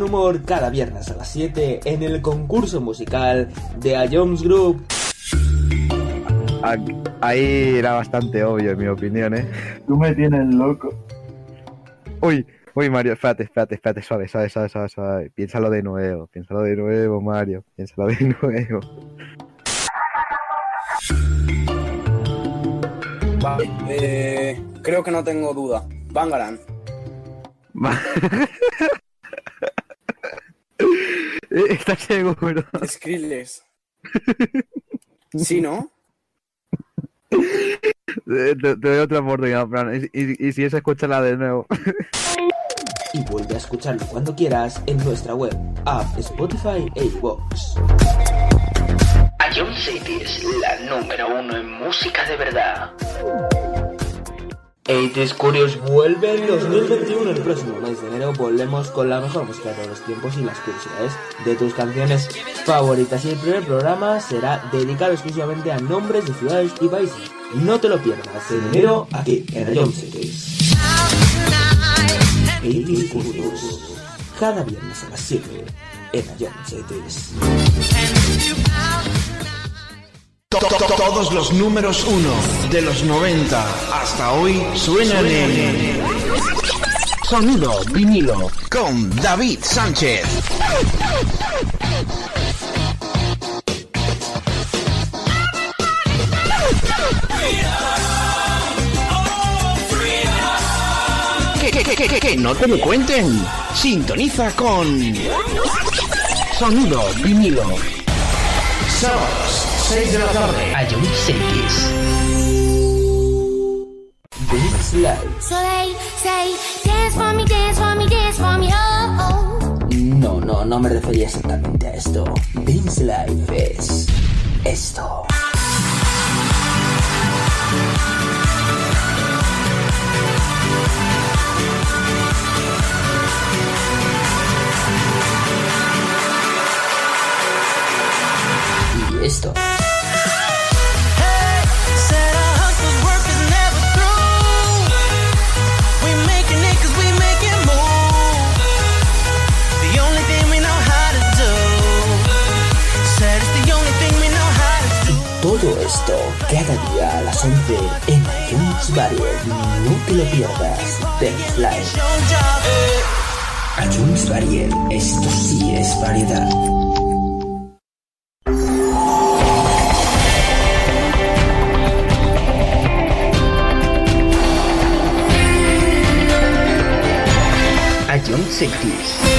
Humor cada viernes a las 7 en el concurso musical de A Jones Group. Ah, Ahí era bastante obvio, en mi opinión, ¿eh? Tú me tienes loco. Uy, uy, Mario, espérate, espérate, espérate, suave, suave, suave, suave, suave. Piénsalo de nuevo, piénsalo de nuevo, Mario, piénsalo de nuevo. Vale, eh, creo que no tengo duda. Bangaran. ¿Estás seguro? Skrillex. ¿Sí, no? Te, doy otra oportunidad, Fran. Y, y- y si es, escúchala de nuevo. Y vuelve a escucharlo cuando quieras en nuestra web, app, Spotify e iVoox. Ion City es la número uno en música de verdad. 80s Curious vuelve en 2021. El próximo mes de enero volvemos con la mejor música de todos los tiempos y las curiosidades de tus canciones favoritas. Y el primer programa será dedicado exclusivamente a nombres de ciudades y países. No te lo pierdas en enero aquí en Ion Cities. 80s Curious. Cada viernes a las 7 en to- Todos los números uno de los 90 hasta hoy suenan en Sonido vinilo con David Sánchez. Que, que, que, que, no te lo cuenten. Sintoniza con Sonido vinilo. Sábados, 6 de la tarde. Ion Cities. Oh, oh. No, no, no me refería exactamente a esto. Beats Live es esto. Y esto. Todo esto cada día a las 11 en iTunes Variety. No te lo pierdas. Beats Live. iTunes Variety. Esto sí es variedad. Ion Cities.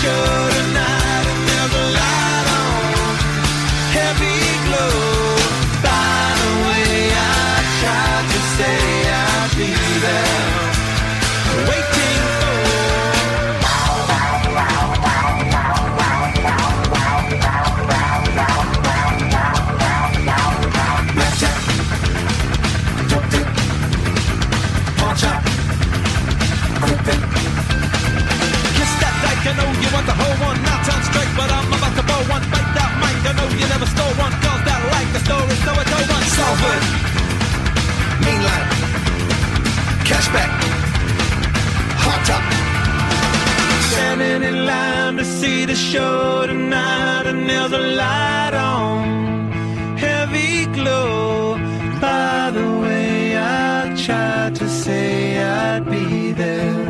show Cashback, Hot Top. Standing in line to see the show tonight, and there's a light on, heavy glow. By the way, I tried to say I'd be there.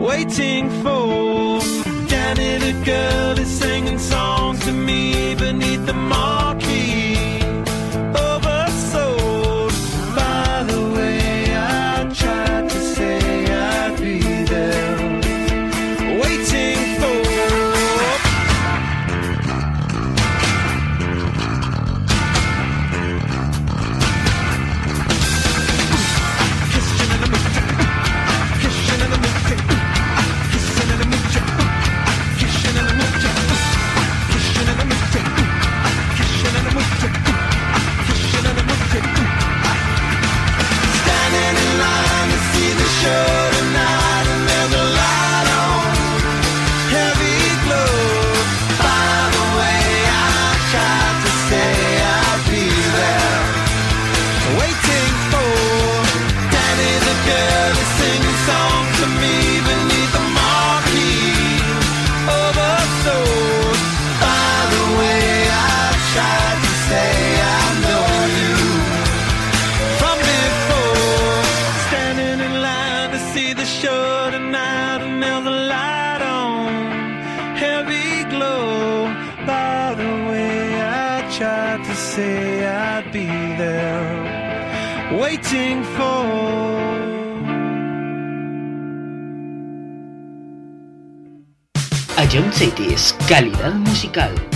Waiting for Danny the girl is singing songs to me beneath the marquee say I'd be there waiting for. Ayun City es calidad musical.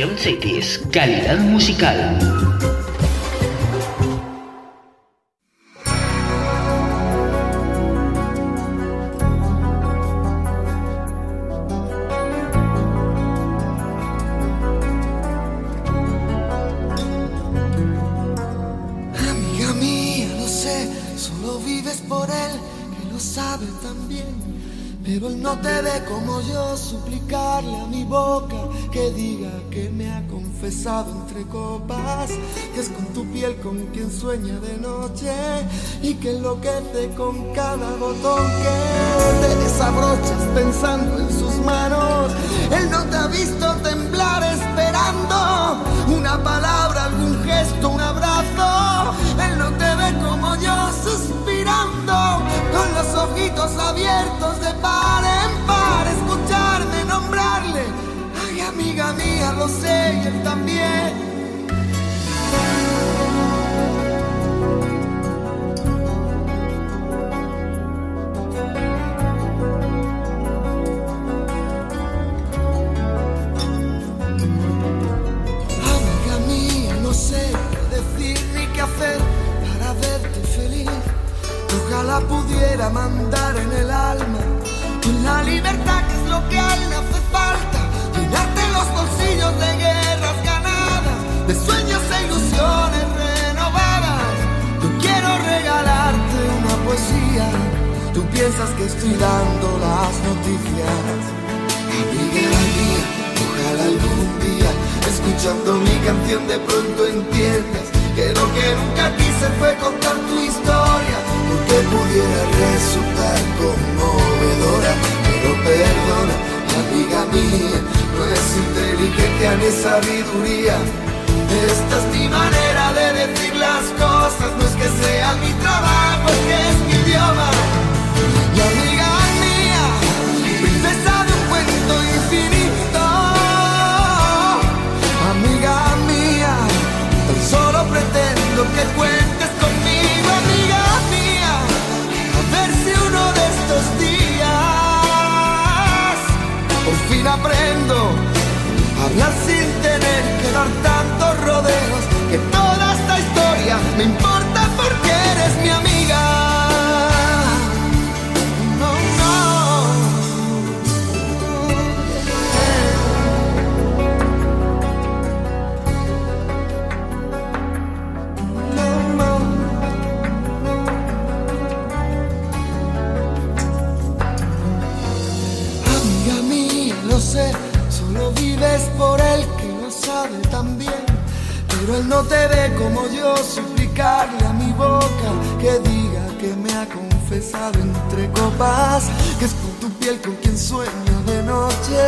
Sebastián Cetes, calidad musical. entre copas, que es con tu piel con quien sueña de noche y que enloquece con cada botón que te desabrochas pensando en sus manos. Él no te ha visto pudiera mandar en el alma, con la libertad que es lo que a él le hace falta, llenarte los bolsillos de guerras ganadas, de sueños e ilusiones renovadas. Yo quiero regalarte una poesía, tú piensas que estoy dando las noticias. Amiga mía, ojalá algún día, escuchando mi canción de pronto entiendas que lo que nunca quise fue contar tu historia, porque pudiera resultar conmovedora, pero perdona, amiga mía, no es inteligencia ni sabiduría. Esta es mi manera de decir las cosas, no es que sea mi trabajo, es que es mi idioma. Y amiga mía, princesa de un cuento infinito, amiga mía, tan solo pretendo que cuentes fin aprendo a hablar sin tener que dar tantos rodeos, que toda esta historia me importa porque eres mi amiga. No te ve como yo suplicarle a mi boca que diga que me ha confesado entre copas, que es con tu piel con quien sueño de noche.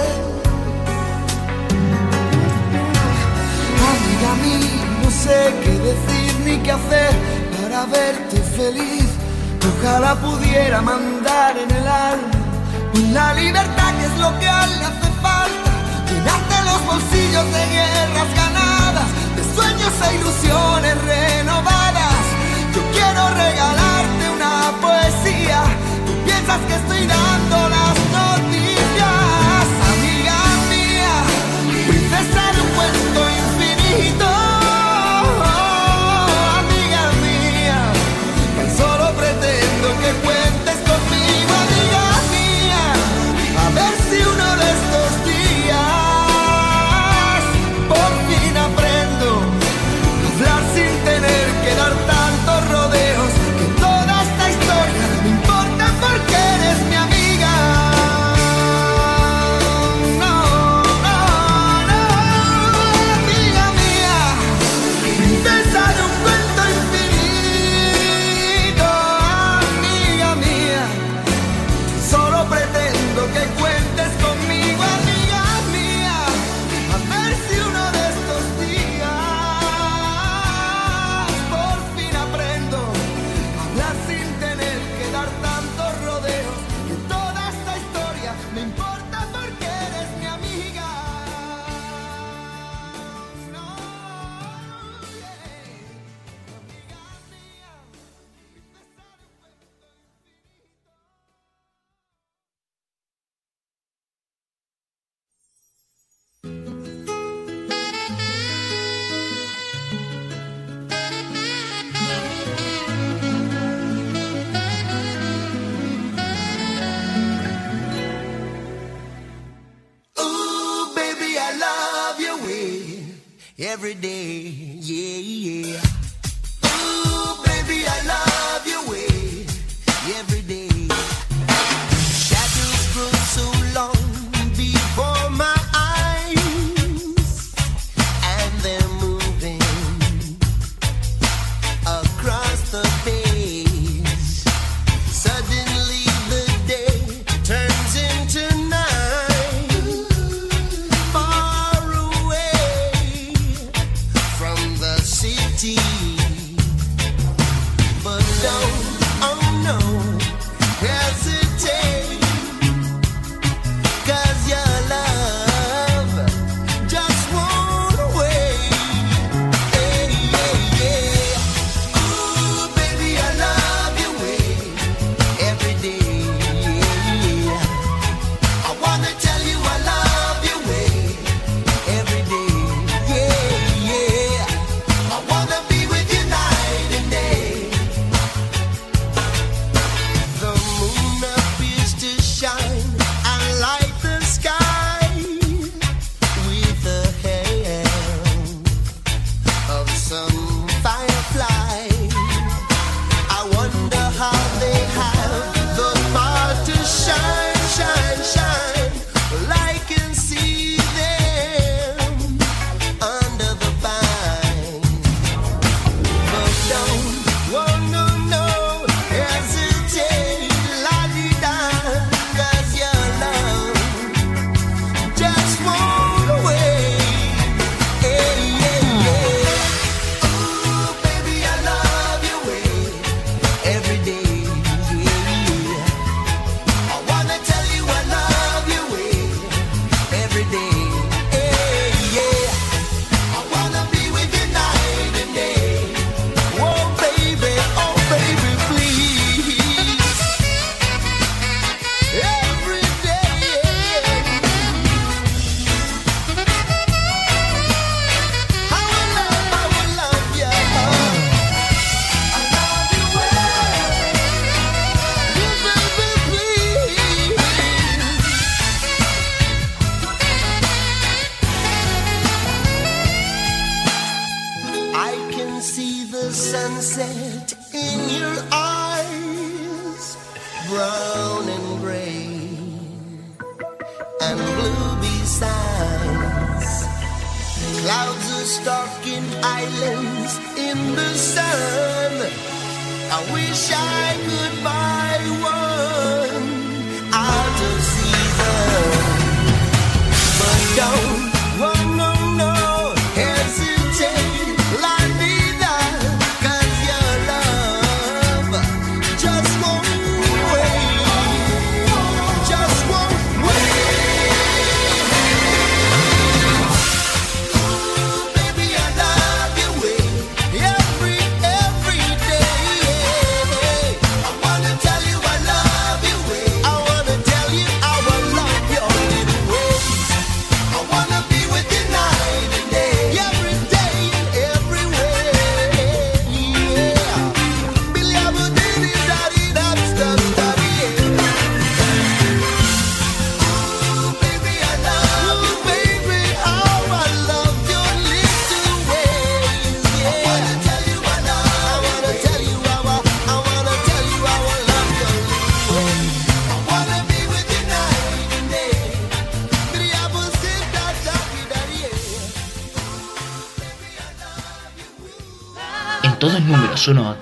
Amiga mía, no sé qué decir ni qué hacer para verte feliz. Ojalá pudiera mandar en el alma con la libertad que es lo que a él le hace falta. Llenarte los bolsillos de guerras ganadas, de sueños e ilusiones renovadas. Yo quiero regalarte una poesía. Tú piensas que estoy dando las noticias, amiga mía, princesa de un cuento infinito.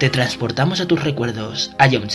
Te transportamos a tus recuerdos, a John.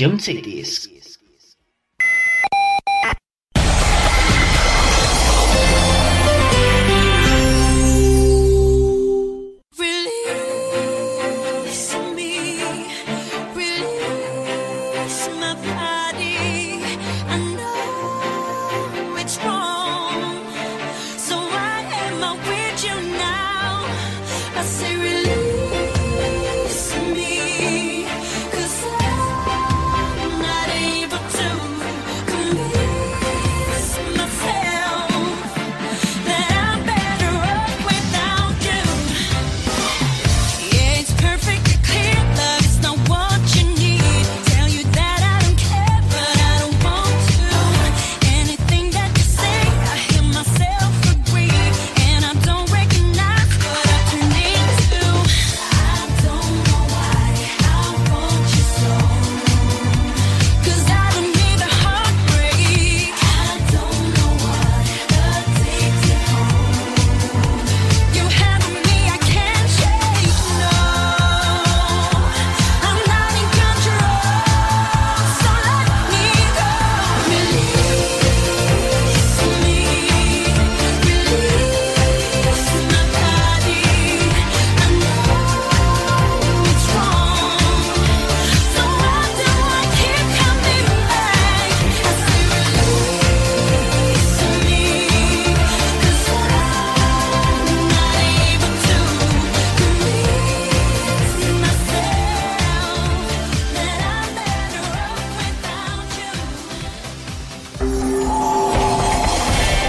Ion Cities,